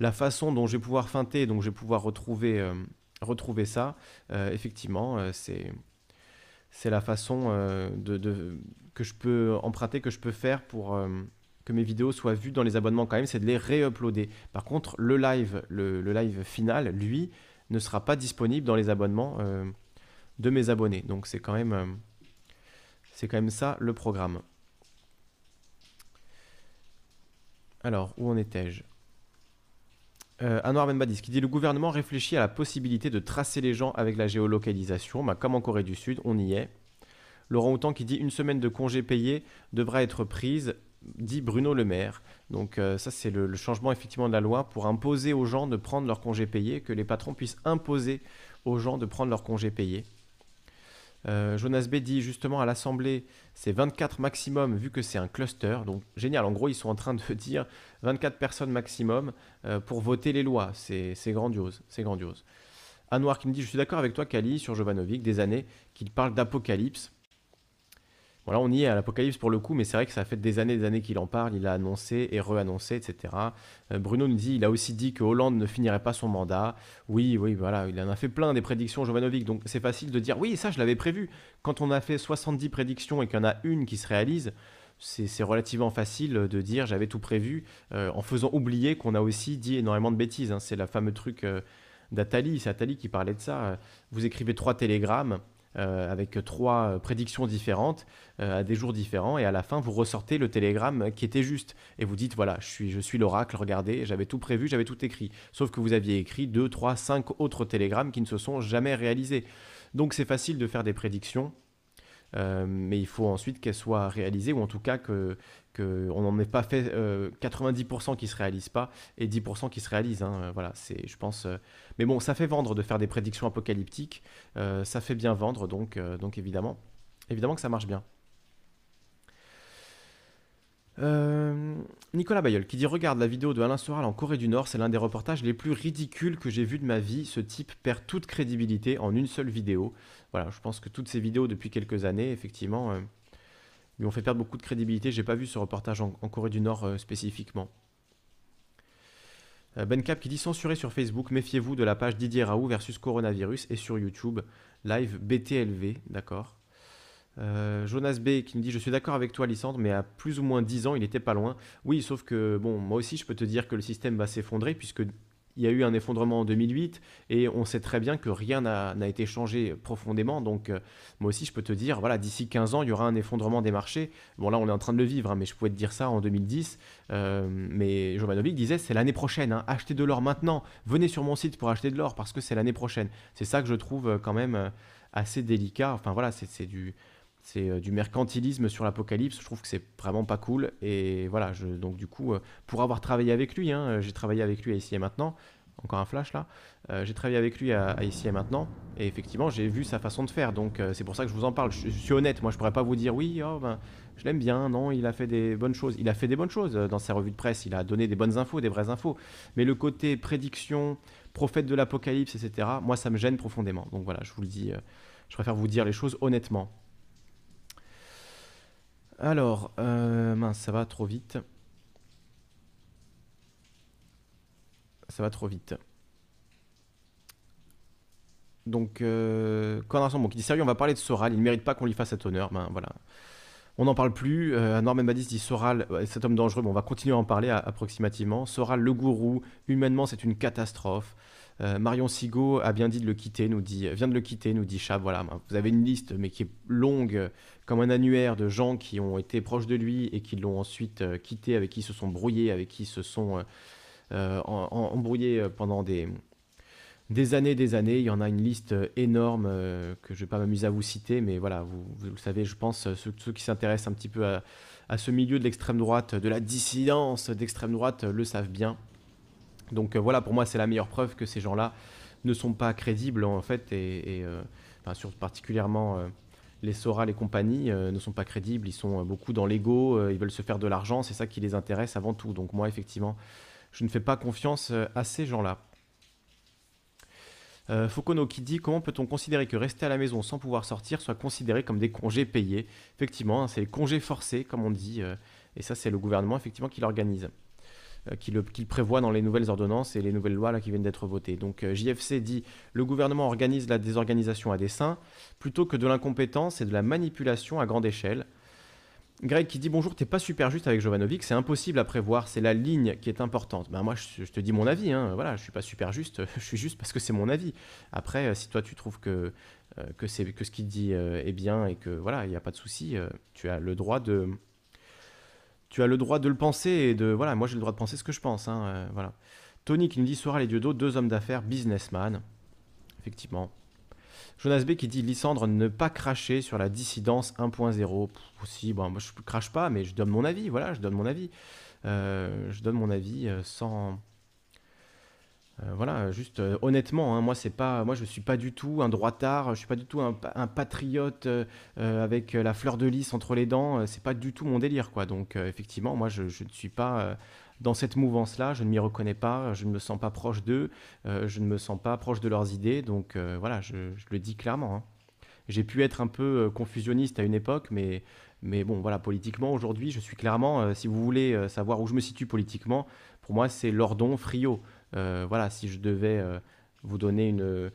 la façon dont je vais pouvoir feinter, donc je vais pouvoir retrouver, retrouver ça. effectivement, c'est c'est la façon de, que je peux emprunter, que je peux faire pour que mes vidéos soient vues dans les abonnements quand même, c'est de les réuploader. Par contre, le live, le, live final, lui, ne sera pas disponible dans les abonnements euh, de mes abonnés. Donc c'est quand même euh, c'est quand même ça le programme. Alors, où en étais-je? Euh, Anwar Benbadis qui dit le gouvernement réfléchit à la possibilité de tracer les gens avec la géolocalisation, bah, comme en Corée du Sud, on y est. Laurent Houtan qui dit une semaine de congés payés devra être prise dit Bruno Le Maire. Donc euh, ça, c'est le, changement effectivement de la loi pour imposer aux gens de prendre leur congé payé, que les patrons puissent imposer aux gens de prendre leur congé payé. Euh, Jonas B dit justement à l'Assemblée, c'est 24 maximum vu que c'est un cluster. Donc génial, en gros ils sont en train de dire 24 personnes maximum euh, pour voter les lois. C'est grandiose, c'est grandiose. Anouar qui me dit, je suis d'accord avec toi Kali sur Jovanovic, des années qu'il parle d'apocalypse. Voilà, on y est à l'apocalypse pour le coup, mais c'est vrai que ça fait des années et des années qu'il en parle, il a annoncé et re-annoncé, etc. Euh, Bruno nous dit, il a aussi dit que Hollande ne finirait pas son mandat. Oui, oui, voilà, il en a fait plein des prédictions, Jovanovic, donc c'est facile de dire, oui, ça je l'avais prévu. Quand on a fait 70 prédictions et qu'il y en a une qui se réalise, c'est relativement facile de dire j'avais tout prévu, euh, en faisant oublier qu'on a aussi dit énormément de bêtises. Hein. C'est le fameux truc euh, d'Atali, c'est Atali qui parlait de ça. Vous écrivez trois télégrammes, euh, avec trois euh, prédictions différentes euh, à des jours différents et à la fin vous ressortez le télégramme qui était juste. Et vous dites voilà je suis, je suis l'oracle regardez j'avais tout prévu j'avais tout écrit. Sauf que vous aviez écrit deux, trois, cinq autres télégrammes qui ne se sont jamais réalisés. Donc c'est facile de faire des prédictions mais il faut ensuite qu'elles soient réalisées ou en tout cas que, on n'en ait pas fait 90% euh, qui se réalisent pas et 10% qui se réalisent. Hein, euh, voilà, c'est, je pense. Euh, mais bon, ça fait vendre de faire des prédictions apocalyptiques. ça fait bien vendre, donc, donc évidemment, évidemment que ça marche bien. Nicolas Bayol qui dit Regarde la vidéo de Alain Soral en Corée du Nord, c'est l'un des reportages les plus ridicules que j'ai vu de ma vie. Ce type perd toute crédibilité en une seule vidéo. Voilà, je pense que toutes ces vidéos depuis quelques années, effectivement, lui ont fait perdre beaucoup de crédibilité. J'ai pas vu ce reportage en, Corée du Nord euh, spécifiquement. Euh, ben Cap qui dit censuré sur Facebook, méfiez-vous de la page Didier Raoult versus coronavirus et sur YouTube, live BTLV, d'accord. Euh, Jonas B qui me dit Je suis d'accord avec toi, Lissandre, mais à plus ou moins 10 ans, il était pas loin. Oui, sauf que, bon, moi aussi, je peux te dire que le système va s'effondrer, puisque il y a eu un effondrement en 2008 et on sait très bien que rien n'a été changé profondément. Donc, euh, moi aussi, je peux te dire, voilà, d'ici 15 ans, il y aura un effondrement des marchés. Bon, là, on est en train de le vivre, hein, mais je pouvais te dire ça en 2010. Euh, mais Jovanovic disait, c'est l'année prochaine, hein, achetez de l'or maintenant. Venez sur mon site pour acheter de l'or parce que c'est l'année prochaine. C'est ça que je trouve quand même assez délicat. Enfin, voilà, c'est du c'est euh, du mercantilisme sur l'apocalypse. Je trouve que c'est vraiment pas cool. Et voilà, donc du coup, euh, pour avoir travaillé avec lui, hein, euh, j'ai travaillé avec lui à Ici et Maintenant, encore un flash là, j'ai travaillé avec lui à, Ici et Maintenant, et effectivement, j'ai vu sa façon de faire. Donc c'est pour ça que je vous en parle. Je, suis honnête, moi je pourrais pas vous dire oui, oh, ben, je l'aime bien, non, il a fait des bonnes choses. Il a fait des bonnes choses dans sa revue de presse, il a donné des bonnes infos, des vraies infos. Mais le côté prédiction, prophète de l'apocalypse, etc., moi ça me gêne profondément. Donc voilà, je vous le dis, je préfère vous dire les choses honnêtement. Alors, euh, mince, ça va trop vite. Ça va trop vite. Donc, euh, Condorcet, bon, qui dit sérieux, on va parler de Soral, il ne mérite pas qu'on lui fasse cet honneur. Ben voilà. On n'en parle plus. Euh, Norman Badis dit Soral, cet homme dangereux, bon, on va continuer à en parler approximativement. Soral, le gourou, humainement, c'est une catastrophe. Marion Sigo a bien dit de le quitter, nous dit, vient de le quitter, nous dit Chab. Voilà, vous avez une liste, mais qui est longue comme un annuaire de gens qui ont été proches de lui et qui l'ont ensuite quitté, avec qui se sont brouillés, avec qui se sont embrouillés pendant des, des années, des années. Il y en a une liste euh, énorme euh, que je ne vais pas m'amuser à vous citer, mais voilà, vous, le savez, je pense, ceux, ceux qui s'intéressent un petit peu à, ce milieu de l'extrême droite, de la dissidence d'extrême droite, le savent bien. Donc euh, voilà, pour moi, c'est la meilleure preuve que ces gens-là ne sont pas crédibles, en fait, et, sur, particulièrement les Soral et compagnie ne sont pas crédibles, ils sont beaucoup dans l'ego, ils veulent se faire de l'argent, c'est ça qui les intéresse avant tout. Donc moi, effectivement, je ne fais pas confiance à ces gens-là. Euh, Fokono qui dit comment peut-on considérer que rester à la maison sans pouvoir sortir soit considéré comme des congés payés? Effectivement, hein, c'est les congés forcés, comme on dit, euh, et ça c'est le gouvernement effectivement qui l'organise, euh, qui, le, prévoit dans les nouvelles ordonnances et les nouvelles lois là, qui viennent d'être votées. Donc JFC dit le gouvernement organise la désorganisation à dessein plutôt que de l'incompétence et de la manipulation à grande échelle. Greg qui dit bonjour, t'es pas super juste avec Jovanovic, c'est impossible à prévoir, c'est la ligne qui est importante. Ben moi, je, te dis mon avis, hein, voilà, je suis pas super juste, je suis juste parce que c'est mon avis. Après, euh, si toi tu trouves que, euh, que, que ce qu'il dit euh, est bien et que voilà, il n'y a pas de souci, tu as le droit de, tu as le droit de le penser et de, voilà, moi j'ai le droit de penser ce que je pense, hein, voilà. Tony qui nous dit Sora les Dieudo, deux hommes d'affaires, businessman, effectivement. Jonas B qui dit Lysandre, ne pas cracher sur la dissidence 1.0. Aussi, bon, moi je crache pas, mais je donne mon avis. Voilà, je donne mon avis. Euh, je donne mon avis euh, sans. Euh, voilà, juste honnêtement, hein, moi c'est pas, moi je suis pas du tout un droitard, je suis pas du tout un, patriote avec la fleur de lys entre les dents, c'est pas du tout mon délire quoi. Donc effectivement, moi je, ne suis pas dans cette mouvance-là, je ne m'y reconnais pas, je ne me sens pas proche d'eux, euh, je ne me sens pas proche de leurs idées, donc euh, voilà, je, le dis clairement. Hein. J'ai pu être un peu euh, confusionniste à une époque, mais, mais bon, voilà, politiquement, aujourd'hui, je suis clairement, si vous voulez savoir où je me situe politiquement, pour moi, c'est Lordon, Frio. Voilà, si je devais vous donner une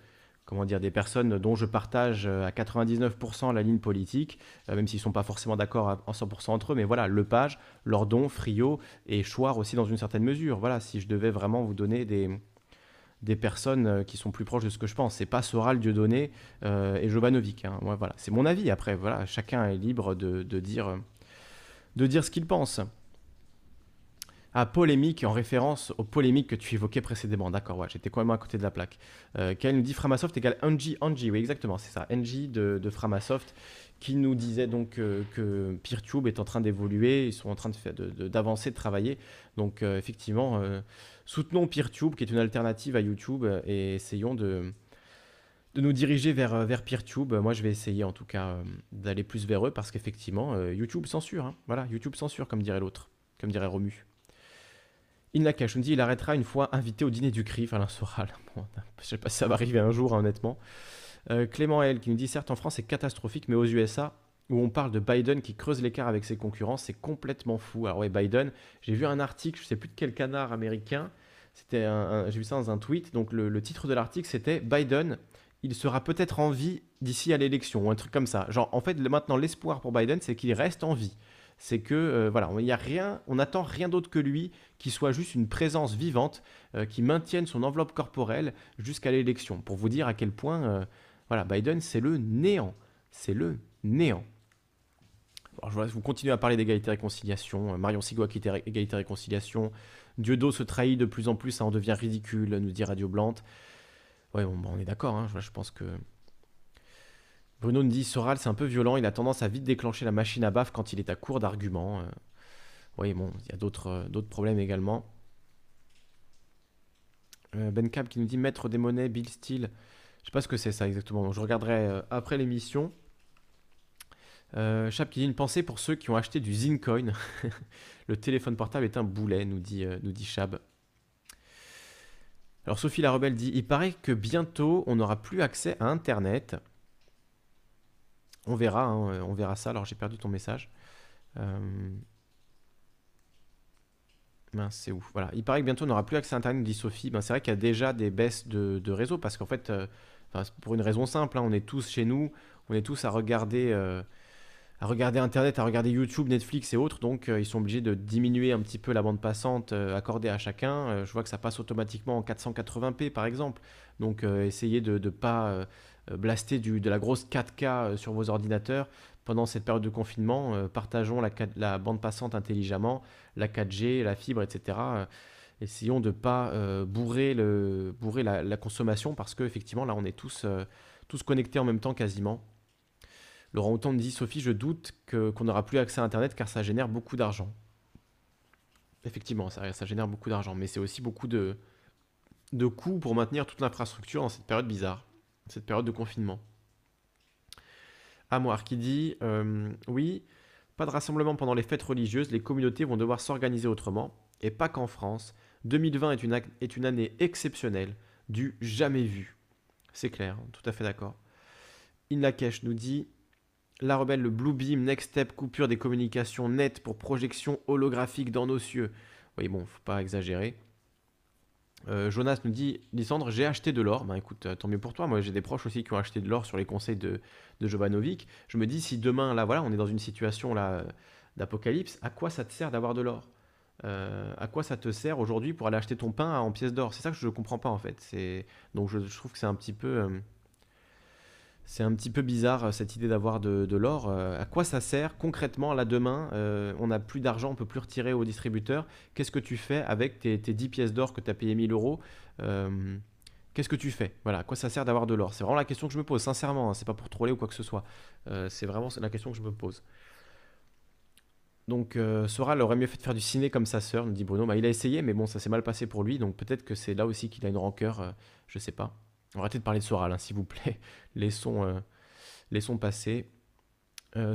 comment dire, des personnes dont je partage euh, à 99% la ligne politique, euh, même s'ils ne sont pas forcément d'accord en 100% entre eux, mais voilà, Lepage, Lordon, Friot et Chouard aussi dans une certaine mesure. Voilà, si je devais vraiment vous donner des, personnes euh, qui sont plus proches de ce que je pense. C'est pas Soral, Dieudonné et Jovanovic. Hein. voilà, c'est mon avis. Après, voilà, chacun est libre de dire ce qu'il pense. Ah, polémique en référence aux polémiques que tu évoquais précédemment. D'accord, ouais, j'étais même à côté de la plaque. Euh, nous dit Framasoft égale NG, Angie, oui, exactement, c'est ça, NG de, Framasoft, qui nous disait donc euh, que PeerTube est en train d'évoluer, ils sont en train d'avancer, de, d'avancer, de, travailler. Donc, euh, effectivement, euh, soutenons PeerTube, qui est une alternative à YouTube, et essayons de, de nous diriger vers, vers PeerTube. Moi, je vais essayer en tout cas d'aller plus vers eux, parce qu'effectivement, YouTube censure. Hein. Voilà, YouTube censure, comme dirait l'autre, comme dirait Romu. Inlakash, on dit il arrêtera une fois invité au dîner du CRIF, Alain Soral. Bon, je sais pas si ça va arriver un jour, hein, honnêtement. Euh, Clément L qui nous dit certes en France c'est catastrophique, mais aux USA, où on parle de Biden qui creuse l'écart avec ses concurrents, c'est complètement fou. Alors ouais, Biden, j'ai vu un article, je sais plus de quel canard américain, c'était j'ai vu ça dans un tweet, donc le, titre de l'article c'était Biden, il sera peut-être en vie d'ici à l'élection, ou un truc comme ça. Genre en fait maintenant l'espoir pour Biden c'est qu'il reste en vie c'est que euh, voilà, il a rien, on n'attend rien d'autre que lui, qui soit juste une présence vivante, euh, qui maintienne son enveloppe corporelle jusqu'à l'élection. Pour vous dire à quel point, euh, voilà, Biden, c'est le néant, c'est le néant. Alors, je vous continuez à parler d'égalité et réconciliation. Marion Sigua qui était égalité et réconciliation. Dieudo se trahit de plus en plus, ça en devient ridicule, nous dit Radio Blante. Ouais, bon, on est d'accord, hein, je pense que Bruno nous dit Soral, c'est un peu violent, il a tendance à vite déclencher la machine à baffe quand il est à court d'arguments. Euh. oui, bon, il y a d'autres euh, problèmes également. Euh, ben Cap qui nous dit Maître des monnaies, Bill Steele. Je sais pas ce que c'est ça exactement, je regarderai après l'émission. Chap qui dit une pensée pour ceux qui ont acheté du Zincoin. le téléphone portable est un boulet, nous dit, nous dit Chab. Alors Sophie la Rebelle dit Il paraît que bientôt on n'aura plus accès à Internet. On verra, hein, euh, on verra ça. Alors j'ai perdu ton message. Euh... c'est ouf. Voilà. Il paraît que bientôt on n'aura plus accès à Internet, dit Sophie. Ben, c'est vrai qu'il y a déjà des baisses de, réseau parce qu'en fait, euh, pour une raison simple, hein, on est tous chez nous, on est tous à regarder, euh, regarder Internet, à regarder YouTube, Netflix et autres. Donc, ils sont obligés de diminuer un petit peu la bande passante accordée à chacun. je vois que ça passe automatiquement en 480p, par exemple. Donc, essayez de ne pas blaster du, de la grosse 4K sur vos ordinateurs pendant cette période de confinement. partageons la, bande passante intelligemment, la 4G, la fibre, etc essayons de ne pas euh, bourrer, la, consommation parce qu'effectivement, là, on est tous, euh, connectés en même temps quasiment. Laurent Houtan dit Sophie, je doute qu'on n'aura plus accès à Internet car ça génère beaucoup d'argent. Effectivement, ça, génère beaucoup d'argent, mais c'est aussi beaucoup de coûts pour maintenir toute l'infrastructure dans cette période bizarre, cette période de confinement. Amoir qui dit euh, Oui, pas de rassemblement pendant les fêtes religieuses, les communautés vont devoir s'organiser autrement, et pas qu'en France. 2020 est une, est une année exceptionnelle, du jamais vu. C'est clair, tout à fait d'accord. Inlakesh nous dit La rebelle, le Blue Beam, Next Step, coupure des communications nettes pour projection holographique dans nos cieux. Oui, bon, faut pas exagérer. Euh, Jonas nous dit Lysandre, j'ai acheté de l'or. Ben écoute, euh, tant mieux pour toi. Moi, j'ai des proches aussi qui ont acheté de l'or sur les conseils de, de Jovanovic. Je me dis, si demain, là, voilà, on est dans une situation là d'apocalypse, à quoi ça te sert d'avoir de l'or? Euh, à quoi ça te sert aujourd'hui pour aller acheter ton pain en pièces d'or? C'est ça que je ne comprends pas en fait. Donc je, trouve que c'est un petit peu... Euh, c'est un petit peu bizarre euh, cette idée d'avoir de, l'or. à quoi ça sert concrètement là demain On n'a plus d'argent, on peut plus retirer au distributeur. Qu'est-ce que tu fais avec tes, 10 pièces d'or que tu as payé 1000 euros Qu'est-ce que tu fais? Voilà, à quoi ça sert d'avoir de l'or? C'est vraiment la question que je me pose, sincèrement. Hein. c'est pas pour troller ou quoi que ce soit. c'est vraiment la question que je me pose. Donc euh, Soral aurait mieux fait de faire du ciné comme sa sœur, nous dit Bruno. Bah, il a essayé, mais bon, ça s'est mal passé pour lui, donc peut-être que c'est là aussi qu'il a une rancœur, euh, je sais pas. Arrêtez de parler de Soral, hein, s'il vous plaît. Laissons, euh, laissons passer.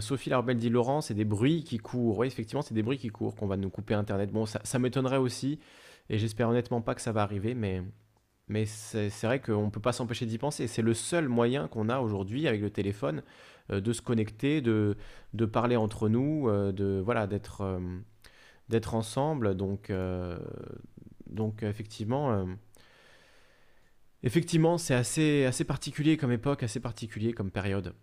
Sophie Larbel dit Laurent, c'est des bruits qui courent. Oui, effectivement, c'est des bruits qui courent qu'on va nous couper Internet. Bon, ça, m'étonnerait aussi, et j'espère honnêtement pas que ça va arriver, mais mais c'est vrai qu'on ne peut pas s'empêcher d'y penser. C'est le seul moyen qu'on a aujourd'hui avec le téléphone euh, de se connecter, de, de parler entre nous, euh, de voilà, d'être euh, d'être ensemble. Donc, donc effectivement, effectivement, c'est assez, assez particulier comme époque, assez particulier comme période.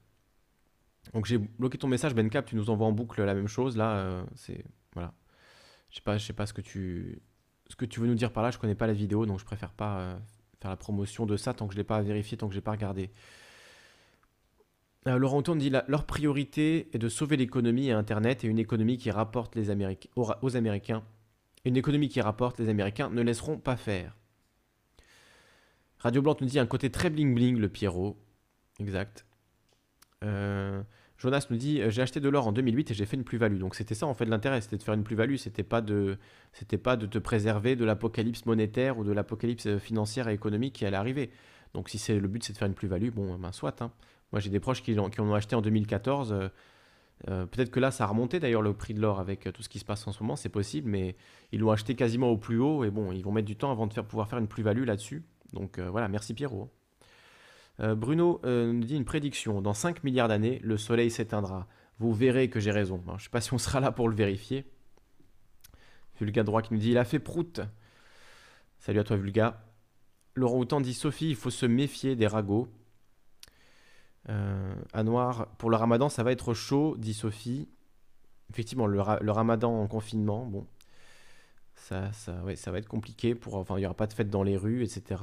Donc j'ai bloqué ton message, Ben Cap, tu nous envoies en boucle la même chose. Là, c'est voilà. Je sais pas, je sais pas ce que tu ce que tu veux nous dire par là. Je connais pas la vidéo, donc je préfère pas faire la promotion de ça tant que je l'ai pas vérifié, tant que j'ai pas regardé. Euh, Laurent Tourne dit leur priorité est de sauver l'économie et Internet et une économie qui rapporte les Américains, aux, Américains. Une économie qui rapporte les Américains ne laisseront pas faire. Radio Blanc nous dit un côté très bling bling le Pierrot. Exact. Euh, Jonas nous dit j'ai acheté de l'or en 2008 et j'ai fait une plus-value. Donc c'était ça en fait l'intérêt, c'était de faire une plus-value. C'était pas de, c'était pas de te préserver de l'apocalypse monétaire ou de l'apocalypse financière et économique qui allait arriver. Donc si c'est le but c'est de faire une plus-value, bon ben soit. Hein. Moi, j'ai des proches qui, en ont acheté en 2014. Euh, euh, peut-être que là, ça a remonté d'ailleurs le prix de l'or avec euh, tout ce qui se passe en ce moment, c'est possible, mais ils l'ont acheté quasiment au plus haut et bon, ils vont mettre du temps avant de pouvoir faire une plus-value là-dessus. Donc voilà, merci Pierrot. Bruno nous dit une prédiction. Dans 5 milliards d'années, le soleil s'éteindra. Vous verrez que j'ai raison. je ne sais pas si on sera là pour le vérifier. Vulga droit qui nous dit il a fait prout. Salut à toi Vulga. Laurent Houtan dit Sophie, il faut se méfier des ragots. Euh, Noir, pour le ramadan, ça va être chaud, dit Sophie. Effectivement, le, ramadan en confinement, bon, ça, va être compliqué. Pour, enfin, il n'y aura pas de fête dans les rues, etc.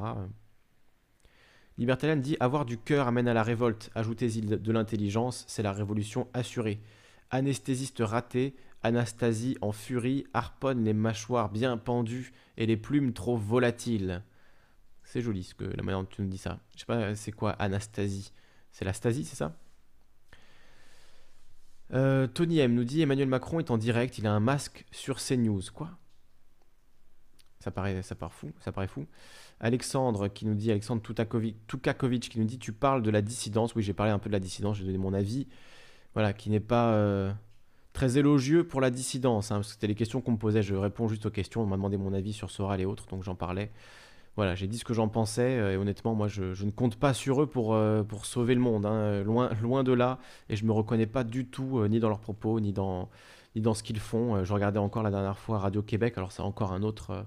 Libertalian dit Avoir du cœur amène à la révolte. Ajoutez-y de l'intelligence, c'est la révolution assurée. Anesthésiste raté, Anastasie en furie harponne les mâchoires bien pendues et les plumes trop volatiles. C'est joli ce que la manière dont tu nous dis ça. Je sais pas, c'est quoi Anastasie? C'est la c'est ça? Euh, Tony M nous dit Emmanuel Macron est en direct, il a un masque sur CNews. Quoi? Ça paraît, ça paraît fou, ça paraît fou. Alexandre qui nous dit, Alexandre Tukakovic qui nous dit, tu parles de la dissidence. Oui, j'ai parlé un peu de la dissidence, j'ai donné mon avis. Voilà, qui n'est pas euh, très élogieux pour la dissidence. Hein, c'était les questions qu'on me posait, je réponds juste aux questions. On m'a demandé mon avis sur Soral et autres, donc j'en parlais voilà, j'ai dit ce que j'en pensais euh, et honnêtement, moi, je, ne compte pas sur eux pour, euh, pour sauver le monde, hein, loin, loin de là. Et je me reconnais pas du tout ni dans leurs propos, ni dans, ni dans ce qu'ils font. je regardais encore la dernière fois Radio Québec, alors c'est encore un autre,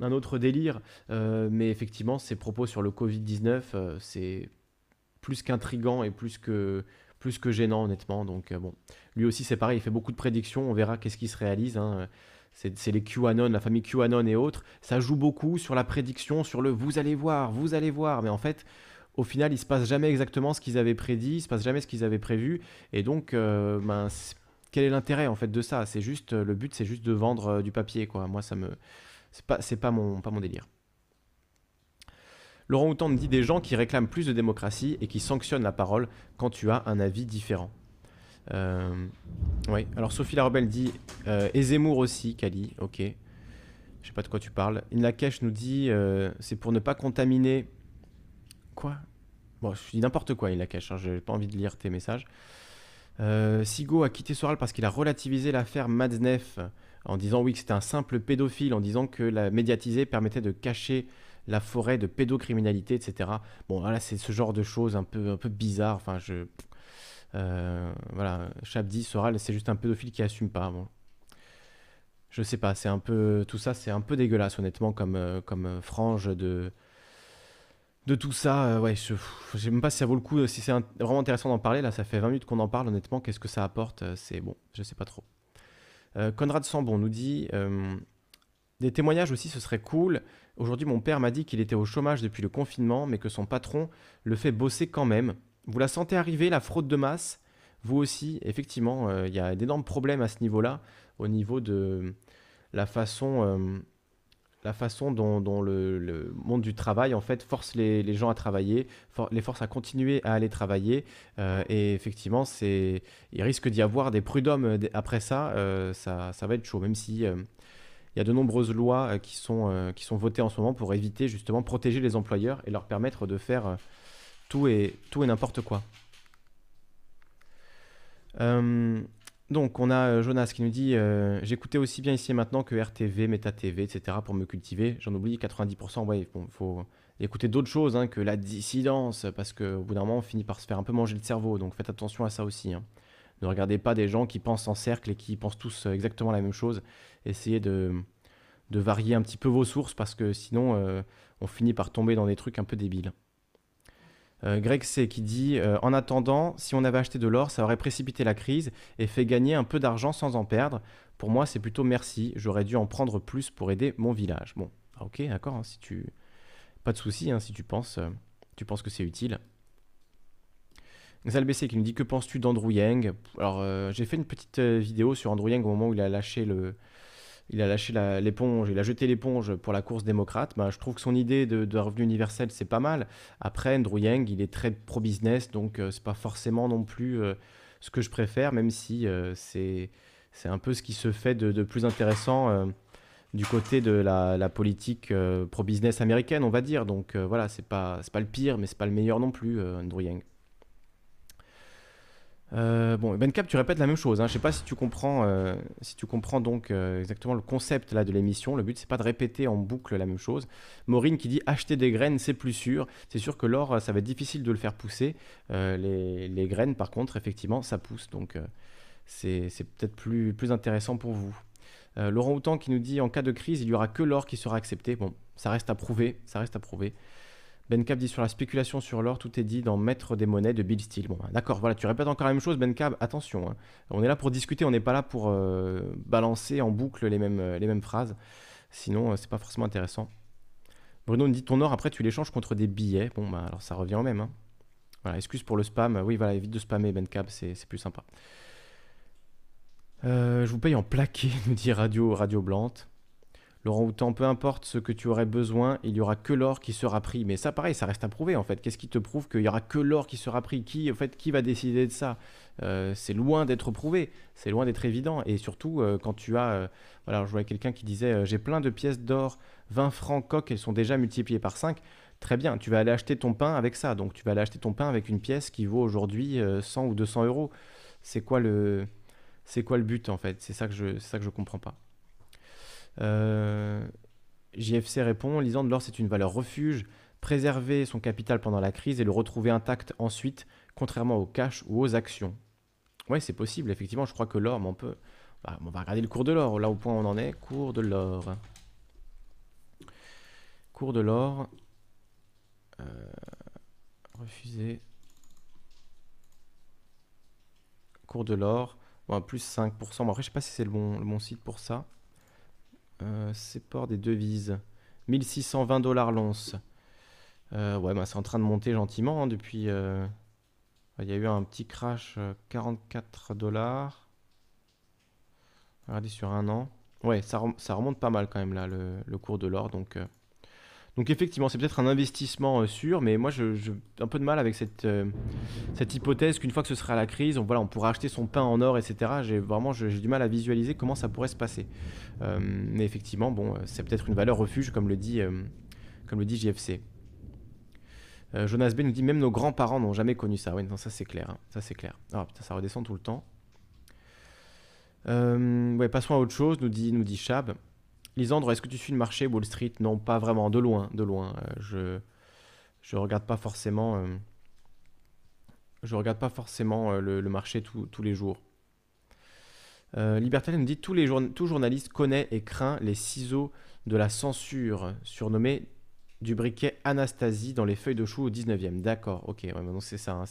un autre délire, mais effectivement, ces propos sur le Covid-19, c'est plus qu'intrigant et plus que plus que gênant honnêtement. Donc bon, lui aussi c'est pareil, il fait beaucoup de prédictions, on verra qu'est-ce qui se réalise. Hein. C'est les QAnon, la famille QAnon et autres. Ça joue beaucoup sur la prédiction, sur le vous allez voir, vous allez voir. Mais en fait, au final, il se passe jamais exactement ce qu'ils avaient prédit, il se passe jamais ce qu'ils avaient prévu. Et donc, euh, ben, quel est l'intérêt en fait de ça? C'est juste le but, c'est juste de vendre euh, du papier, quoi. Moi, ça me, c'est pas, pas mon, délire. Laurent Houtan dit des gens qui réclament plus de démocratie et qui sanctionnent la parole quand tu as un avis différent. Euh, oui, alors Sophie Larobel dit euh, et Zemmour aussi, Kali, ok. Je sais pas de quoi tu parles. Inlakesh nous dit euh, c'est pour ne pas contaminer. Quoi? Bon, je dis n'importe quoi, Inlakesh, hein, j'ai pas envie de lire tes messages. Sigo a quitté Soral parce qu'il a relativisé l'affaire Madsnef en disant oui que c'était un simple pédophile, en disant que la médiatiser permettait de cacher la forêt de pédocriminalité, etc. Bon, là, c'est ce genre de choses un peu, un peu bizarre. Enfin, je. Euh, voilà, Chabdi, Soral, c'est juste un pédophile qui assume pas. Bon. Je sais pas, c'est un peu. Tout ça, c'est un peu dégueulasse, honnêtement, comme, euh, comme euh, frange de. De tout ça, ouais, je sais même pas si ça vaut le coup, si c'est vraiment intéressant d'en parler. Là, ça fait 20 minutes qu'on en parle, honnêtement. Qu'est-ce que ça apporte C'est bon, je sais pas trop. Conrad Sambon nous dit Des témoignages aussi, ce serait cool. Aujourd'hui, mon père m'a dit qu'il était au chômage depuis le confinement, mais que son patron le fait bosser quand même. Vous la sentez arriver, la fraude de masse? Vous aussi, effectivement, euh, il y a d'énormes problèmes à ce niveau-là, au niveau de la façon, euh, la façon dont, le, monde du travail, en fait, force les, gens à travailler, les force à continuer à aller travailler. Euh, et effectivement, il risque d'y avoir des prud'hommes après ça, ça, ça, va être chaud, même si il y a de nombreuses lois qui, sont, votées en ce moment pour éviter justement protéger les employeurs et leur permettre de faire tout et, tout et n'importe quoi. Euh, donc, on a euh, Jonas qui nous dit euh, J'écoutais aussi bien ici et maintenant que RTV, Meta TV, etc. pour me cultiver. J'en oublie 90%. Ouais, il faut écouter d'autres choses hein, que la dissidence, parce qu'au bout d'un moment, on finit par se faire un peu manger le cerveau. Donc, faites attention à ça aussi. Hein. Ne regardez pas des gens qui pensent en cercle et qui pensent tous exactement la même chose. Essayez de varier un petit peu vos sources, parce que sinon, on finit par tomber dans des trucs un peu débiles. Euh, Greg C qui dit euh, En attendant, si on avait acheté de l'or, ça aurait précipité la crise et fait gagner un peu d'argent sans en perdre. Pour moi, c'est plutôt merci. J'aurais dû en prendre plus pour aider mon village. Bon, ah, ok, d'accord. Hein, si tu pas de souci, hein, si tu penses, euh, tu penses que c'est utile. BC qui nous dit Que penses-tu d'Andrew Yang? Alors, j'ai fait une petite vidéo sur Andrew Yang au moment où il a lâché le, il a lâché l'éponge, il a jeté l'éponge pour la course démocrate. Ben, je trouve que son idée de, revenu universel, c'est pas mal. Après, Andrew Yang, il est très pro-business, donc euh, c'est pas forcément non plus euh, ce que je préfère, même si euh, c'est un peu ce qui se fait de, plus intéressant du côté de la, politique pro-business américaine, on va dire. Donc voilà, c'est pas, pas le pire, mais c'est pas le meilleur non plus, Andrew Yang. Euh, bon, Ben Cap, tu répètes la même chose. Hein. Je sais pas si tu comprends, euh, si tu comprends donc euh, exactement le concept là de l'émission. Le but c'est pas de répéter en boucle la même chose. Maureen qui dit acheter des graines, c'est plus sûr. C'est sûr que l'or, ça va être difficile de le faire pousser. Les, graines, par contre, effectivement, ça pousse. Donc c'est peut-être plus, plus intéressant pour vous. Laurent Houtan qui nous dit en cas de crise, il y aura que l'or qui sera accepté. Bon, ça reste à prouver. Ça reste à prouver. Ben Cab dit sur la spéculation sur l'or, tout est dit dans Maître des monnaies de Bill Steele. Bon, d'accord, voilà, tu répètes encore la même chose, Ben Cab, attention. Hein. On est là pour discuter, on n'est pas là pour euh, balancer en boucle les mêmes, euh, phrases. Sinon, euh, c'est pas forcément intéressant. Bruno nous dit ton or, après, tu l'échanges contre des billets. Bon, bah, alors ça revient au même. Hein. Voilà, excuse pour le spam. Oui, voilà, évite de spammer, Ben Cab, c'est plus sympa. je vous paye en plaqué, nous dit Radio, Radio Blante. Laurent Houtan, peu importe ce que tu aurais besoin, il y aura que l'or qui sera pris. Mais ça, pareil, ça reste à prouver en fait. Qu'est-ce qui te prouve qu'il y aura que l'or qui sera pris? Qui, en fait, qui va décider de ça? Euh, C'est loin d'être prouvé, c'est loin d'être évident. Et surtout, euh, quand tu as, euh, voilà, je voyais quelqu'un qui disait, j'ai plein de pièces d'or, 20 francs coq, elles sont déjà multipliées par 5. Très bien, tu vas aller acheter ton pain avec ça. Donc tu vas aller acheter ton pain avec une pièce qui vaut aujourd'hui 100 ou 200 euros. C'est quoi le, c'est quoi le but en fait? C'est ça que je, je comprends pas. Euh, JFC répond Lisant de l'or, c'est une valeur refuge. Préserver son capital pendant la crise et le retrouver intact ensuite, contrairement au cash ou aux actions. Ouais, c'est possible, effectivement. Je crois que l'or, on peut. Bah, on va regarder le cours de l'or, là au point où on en est. Cours de l'or. Cours de l'or. Euh, refusé. Cours de l'or, bon, plus 5%. Bon, après, je sais pas si c'est le bon site pour ça. Euh, c'est port des devises. 1620 dollars l'once. Euh, ouais, bah, c'est en train de monter gentiment hein, depuis. Euh, il y a eu un petit crash 44 dollars. Regardez sur un an. Ouais, ça, remonte pas mal quand même là, le, cours de l'or. Donc, donc effectivement, c'est peut-être un investissement euh, sûr, mais moi, j'ai un peu de mal avec cette, euh, cette hypothèse qu'une fois que ce sera la crise, on, voilà, on pourra acheter son pain en or, etc. J'ai vraiment j'ai du mal à visualiser comment ça pourrait se passer. Euh, mais effectivement, bon, c'est peut-être une valeur refuge, comme le dit, comme le dit JFC. Jonas B nous dit même nos grands-parents n'ont jamais connu ça. Oui, ça c'est clair. Hein. Ça c'est clair. Ah putain, ça redescend tout le temps. ouais, passons à autre chose, nous dit, nous dit Chab. Lisandre, est-ce que tu suis le marché Wall Street? Non, pas vraiment, de loin, de loin. Euh, je je regarde pas forcément euh, euh, le, marché tous les jours. Euh, nous dit tous les tout journaliste connaît et craint les ciseaux de la censure, surnommés du briquet Anastasie dans les feuilles de chou au 19e. D'accord, ok, ouais, c'est ça. Hein.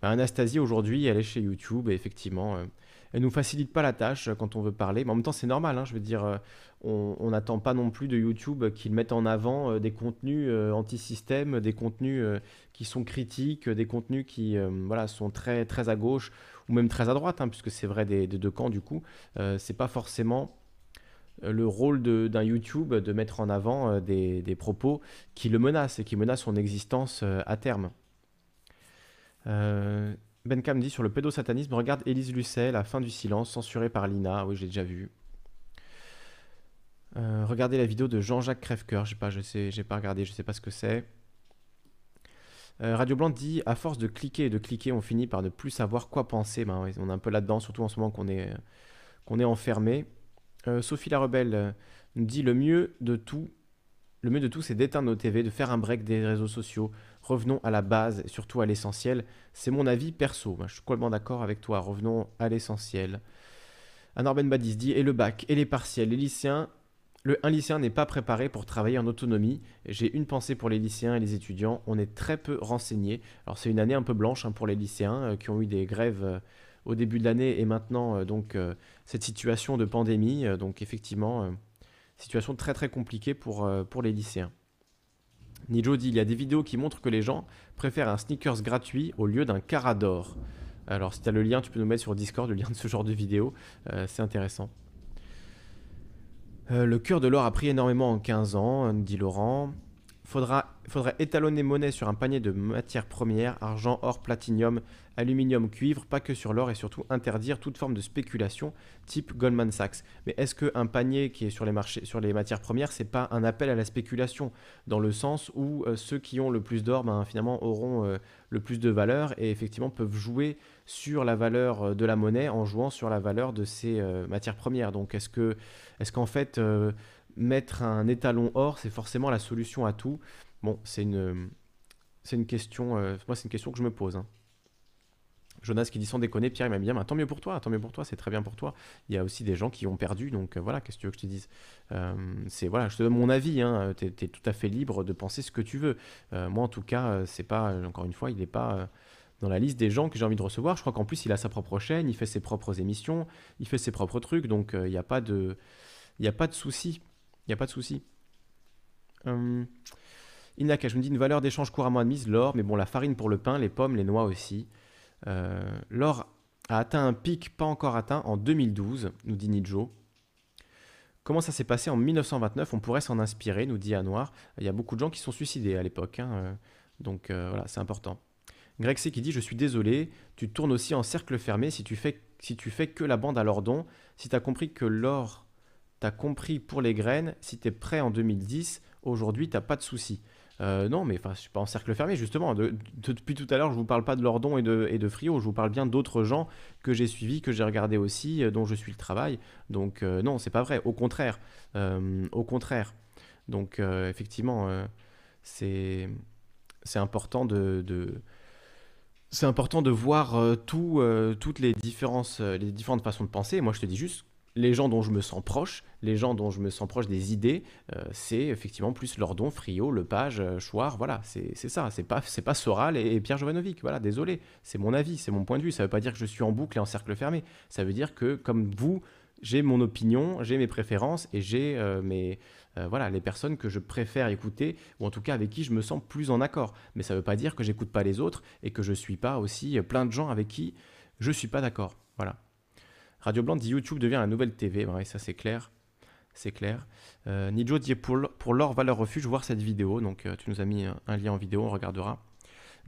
Bah, Anastasie aujourd'hui, elle est chez YouTube et effectivement, elle nous facilite pas la tâche quand on veut parler. Mais en même temps, c'est normal. Hein, je veux dire, on n'attend pas non plus de YouTube qu'ils mettent en avant euh, des contenus euh, anti-système, des contenus qui sont critiques, des contenus qui voilà, sont très, à gauche ou même très à droite, hein, puisque c'est vrai des, deux camps du coup. c'est pas forcément le rôle d'un YouTube de mettre en avant des, propos qui le menacent et qui menacent son existence à terme. Benkam dit sur le pédosatanisme, regarde Élise Lucet, La fin du silence, censurée par Lina. Oui, j'ai déjà vu. Euh, regardez la vidéo de Jean-Jacques Crèvecoeur. Pas, je sais, j'ai pas regardé, je sais pas ce que c'est. Euh, Radio Blanc dit à force de cliquer et de cliquer, on finit par ne plus savoir quoi penser. Ben, on est un peu là-dedans, surtout en ce moment qu'on est, qu'on enfermé. Euh, Sophie la rebelle nous dit le mieux de tout, le mieux de tout, c'est d'éteindre nos TV, de faire un break des réseaux sociaux, revenons à la base surtout à l'essentiel. C'est mon avis perso. je suis complètement d'accord avec toi. Revenons à l'essentiel. Anor Ben Badis dit et le bac, et les partiels, les lycéens. Le, lycéen n'est pas préparé pour travailler en autonomie. J'ai une pensée pour les lycéens et les étudiants. On est très peu renseignés. Alors c'est une année un peu blanche hein, pour les lycéens euh, qui ont eu des grèves euh, au début de l'année et maintenant euh, donc cette situation de pandémie. donc effectivement, situation très très compliquée pour, les lycéens. Nijo dit il y a des vidéos qui montrent que les gens préfèrent un sneakers gratuit au lieu d'un Carador. Alors si tu as le lien, tu peux nous mettre sur Discord le lien de ce genre de vidéo. C'est intéressant. Euh, le cœur de l'or a pris énormément en 15 ans, dit Laurent. Faudra, faudrait étalonner monnaie sur un panier de matières premières, argent, or, platinium, aluminium, cuivre, pas que sur l'or et surtout interdire toute forme de spéculation type Goldman Sachs. Mais est-ce qu'un panier qui est sur les, marchés, sur les matières premières, c'est pas un appel à la spéculation? Dans le sens où euh, ceux qui ont le plus d'or, ben, finalement auront euh, le plus de valeur et effectivement peuvent jouer sur la valeur euh, de la monnaie en jouant sur la valeur de ces matières premières. Donc est-ce que est-ce qu'en fait mettre un étalon or, c'est forcément la solution à tout Bon, c'est une c'est une question moi c'est une question que je me pose. Hein. Jonas qui dit sans déconner, Pierre il m'a bien, tant mieux pour toi, tant mieux pour toi, c'est très bien pour toi. Il y a aussi des gens qui ont perdu, donc euh, voilà, qu'est-ce que tu veux que je te dise? Euh, C'est voilà, je te donne mon avis, hein, tu es, tout à fait libre de penser ce que tu veux. Euh, moi en tout cas, c'est pas, encore une fois, il n'est pas dans la liste des gens que j'ai envie de recevoir. Je crois qu'en plus il a sa propre chaîne, il fait ses propres émissions, il fait ses propres trucs, donc il n'y a pas de, il a pas de souci, il n'y a pas de souci. Hum. Inaka, je me dis une valeur d'échange couramment admise, l'or, mais bon, la farine pour le pain, les pommes, les noix aussi. Euh, l'or a atteint un pic pas encore atteint en 2012, nous dit Nijo. Comment ça s'est passé en 1929 On pourrait s'en inspirer, nous dit Noir. Il y a beaucoup de gens qui sont suicidés à l'époque, hein, euh, donc euh, voilà, c'est important. Greg C qui dit Je suis désolé, tu tournes aussi en cercle fermé si tu fais, si tu fais que la bande à l'ordon. Si tu as compris que l'or, tu as compris pour les graines, si tu es prêt en 2010, aujourd'hui, tu pas de soucis. Euh, non, mais enfin, je suis pas en cercle fermé, justement. depuis tout à l'heure, je vous parle pas de Lordon et de, Frio, je vous parle bien d'autres gens que j'ai suivis, que j'ai regardé aussi, euh, dont je suis le travail. Donc, euh, non, c'est pas vrai. Au contraire. au contraire. Donc, effectivement, c'est important de, voir tout, toutes les différences, les différentes façons de penser. Moi, je te dis juste les gens dont je me sens proche, les gens dont je me sens proche des idées, euh, c'est effectivement plus Lordon, Friot, Lepage, euh, Chouard, voilà, c'est ça, c'est pas, pas Soral et, Pierre Jovanovic, voilà, désolé, c'est mon avis, c'est mon point de vue, ça veut pas dire que je suis en boucle et en cercle fermé, ça veut dire que comme vous, j'ai mon opinion, j'ai mes préférences et j'ai euh, mes, voilà, les personnes que je préfère écouter, ou en tout cas avec qui je me sens plus en accord. Mais ça ne veut pas dire que j'écoute pas les autres et que je suis pas aussi plein de gens avec qui je suis pas d'accord. Voilà. Radio Blanc dit YouTube devient la nouvelle TV. Ça c'est clair. C'est clair. Euh, Nijo dit pour, pour leur valeur refuge, voir cette vidéo. Donc euh, tu nous as mis un lien en vidéo, on regardera.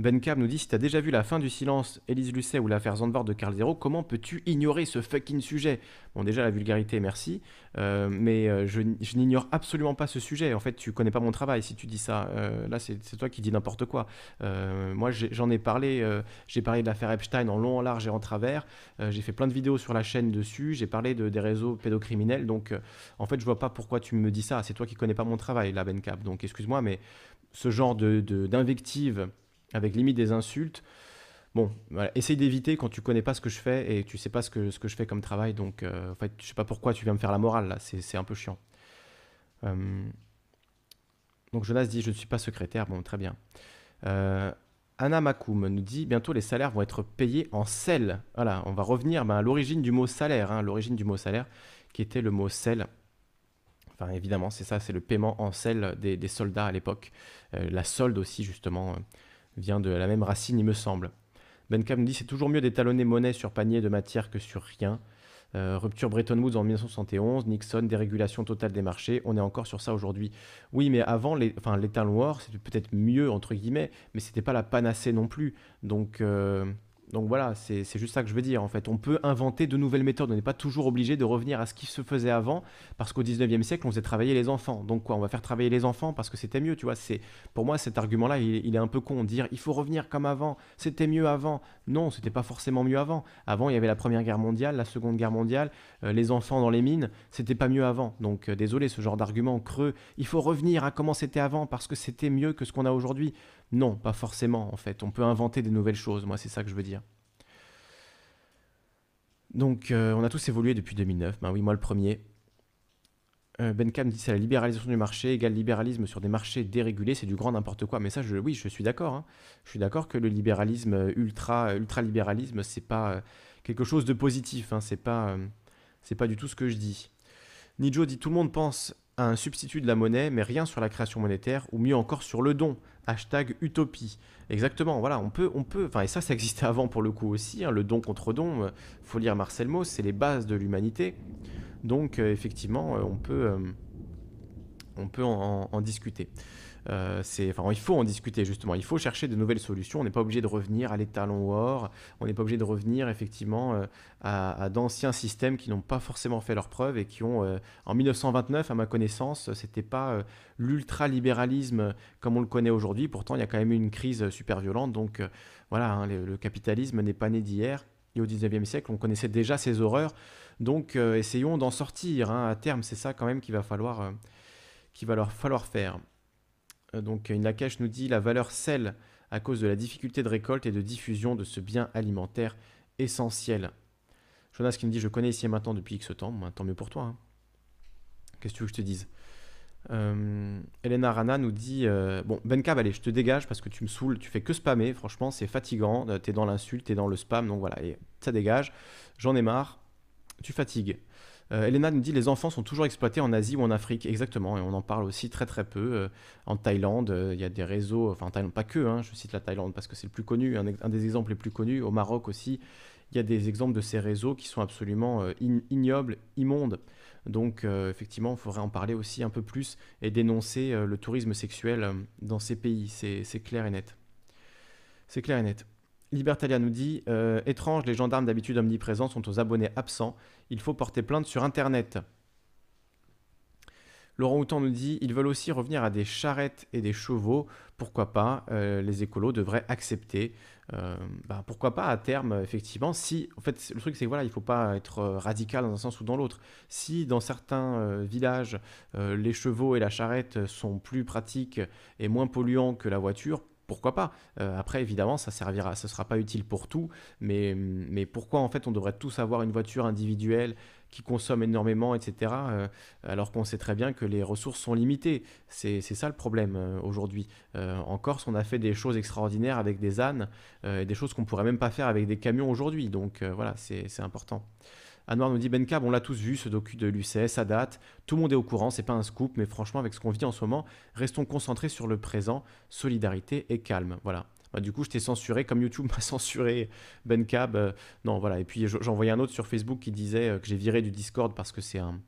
Ben Cab nous dit si tu as déjà vu la fin du silence, Élise Lucet ou l'affaire Zandvoort de Carl Zero, comment peux-tu ignorer ce fucking sujet? Bon, déjà la vulgarité, merci, euh, mais euh, je, n'ignore absolument pas ce sujet. En fait, tu connais pas mon travail si tu dis ça. Euh, là, c'est toi qui dis n'importe quoi. moi, j'en ai, parlé, j'ai parlé de l'affaire Epstein en long, en large et en travers. j'ai fait plein de vidéos sur la chaîne dessus. J'ai parlé de, des réseaux pédocriminels. Donc, en fait, je vois pas pourquoi tu me dis ça. C'est toi qui connais pas mon travail, là, Ben Cap. Donc, excuse-moi, mais ce genre de d'invective avec limite des insultes. Bon, essaye d'éviter quand tu connais pas ce que je fais et tu sais pas ce que, ce que je fais comme travail. Donc, euh, en fait, je sais pas pourquoi tu viens me faire la morale là, c'est un peu chiant. Euh, donc, Jonas dit Je ne suis pas secrétaire. Bon, très bien. Euh, Anna Makoum nous dit Bientôt les salaires vont être payés en sel. Voilà, on va revenir ben, à l'origine du mot salaire. Hein, l'origine du mot salaire qui était le mot sel. Enfin, évidemment, c'est ça, c'est le paiement en sel des, des soldats à l'époque. la solde aussi, justement vient de la même racine, il me semble. Bencam nous dit c'est toujours mieux d'étalonner monnaie sur panier de matière que sur rien. Euh, rupture Bretton Woods en 1971, Nixon, dérégulation totale des marchés, on est encore sur ça aujourd'hui. Oui, mais avant, les, enfin, l'étal war, c'était peut-être mieux, entre guillemets, mais c'était pas la panacée non plus. Donc, euh, donc voilà, c'est juste ça que je veux dire. En fait, on peut inventer de nouvelles méthodes. On n'est pas toujours obligé de revenir à ce qui se faisait avant, parce qu'au 19e siècle, on faisait travailler les enfants. Donc quoi, on va faire travailler les enfants parce que c'était mieux, tu vois. Pour moi cet argument-là, il, est un peu con. Dire il faut revenir comme avant, c'était mieux avant. Non, c'était pas forcément mieux avant. Avant, il y avait la Première Guerre mondiale, la Seconde Guerre mondiale, euh, les enfants dans les mines, c'était pas mieux avant. Donc euh, désolé, ce genre d'argument creux. Il faut revenir à comment c'était avant parce que c'était mieux que ce qu'on a aujourd'hui. Non, pas forcément en fait. On peut inventer des nouvelles choses, moi c'est ça que je veux dire. Donc euh, on a tous évolué depuis 2009. Ben oui, moi le premier. Euh, ben Cam dit c'est la libéralisation du marché égale libéralisme sur des marchés dérégulés, c'est du grand n'importe quoi. Mais ça, oui, je suis d'accord. Hein. Je suis d'accord que le libéralisme ultra, ultra libéralisme, c'est pas euh, quelque chose de positif. Hein. C'est pas, c'est pas du tout ce que je dis. Nijo dit tout le monde pense un substitut de la monnaie, mais rien sur la création monétaire, ou mieux encore sur le don. Hashtag utopie. Exactement, voilà, on peut, on peut, enfin, et ça, ça existait avant pour le coup aussi, hein, le don contre don, euh, faut lire Marcel Mauss, c'est les bases de l'humanité. Donc, euh, effectivement, euh, on peut, on peut en discuter. Euh, il faut en discuter justement. Il faut chercher de nouvelles solutions. On n'est pas obligé de revenir à l'étalon or. On n'est pas obligé de revenir effectivement euh, à, d'anciens systèmes qui n'ont pas forcément fait leur preuve et qui ont, euh, en 1929, à ma connaissance, c'était pas l'ultralibéralisme comme on le connaît aujourd'hui. Pourtant, il y a quand même eu une crise super violente. Donc voilà, hein, le, capitalisme n'est pas né d'hier. Et au 19e siècle, on connaissait déjà ces horreurs. Donc essayons d'en sortir. Hein. À terme, c'est ça quand même qu'il va falloir, qu'il va leur falloir faire. Euh, donc Nakash nous dit la valeur sel à cause de la difficulté de récolte et de diffusion de ce bien alimentaire essentiel. Jonas qui me dit je connais ici et maintenant depuis X temps, tant mieux pour toi. Hein. Qu'est-ce que tu veux que je te dise? Euh, Elena Rana nous dit euh, Bon, Benkab, allez, je te dégage parce que tu me saoules, tu fais que spammer, franchement, c'est fatigant. T'es dans l'insulte, t'es dans le spam, donc voilà, et ça dégage. J'en ai marre, tu fatigues. Euh, Elena nous dit les enfants sont toujours exploités en Asie ou en Afrique. Exactement, et on en parle aussi très très peu. Euh, en Thaïlande, euh, il y a des réseaux, enfin en Thaïlande, pas que, hein, je cite la Thaïlande parce que c'est le plus connu, un, des exemples les plus connus. Au Maroc aussi, il y a des exemples de ces réseaux qui sont absolument ignobles, immondes. Donc effectivement, il faudrait en parler aussi un peu plus et dénoncer le tourisme sexuel dans ces pays. C'est clair et net. C'est clair et net. Libertalia nous dit euh, Étrange, les gendarmes d'habitude omniprésents sont aux abonnés absents. Il faut porter plainte sur Internet. Laurent Houtan nous dit Ils veulent aussi revenir à des charrettes et des chevaux. Pourquoi pas euh, Les écolos devraient accepter. Euh, bah, pourquoi pas à terme, effectivement, si. En fait, le truc, c'est que voilà, il ne faut pas être radical dans un sens ou dans l'autre. Si dans certains villages, les chevaux et la charrette sont plus pratiques et moins polluants que la voiture, pourquoi pas Après, évidemment, ça servira, ce sera pas utile pour tout, mais, mais pourquoi en fait on devrait tous avoir une voiture individuelle qui consomme énormément, etc., alors qu'on sait très bien que les ressources sont limitées C'est ça le problème aujourd'hui. en Corse, on a fait des choses extraordinaires avec des ânes, et des choses qu'on pourrait même pas faire avec des camions aujourd'hui, donc voilà, c'est important. Anouar nous dit Benkab, on l'a tous vu, ce docu de l'UCS, à date. Tout le monde est au courant, c'est pas un scoop, mais franchement, avec ce qu'on vit en ce moment, restons concentrés sur le présent, solidarité et calme. Voilà. Bah, du coup, je t'ai censuré comme YouTube m'a censuré Benkab. Euh, non, voilà. Et puis, j'en voyais un autre sur Facebook qui disait euh, que j'ai viré du Discord parce que c'est un,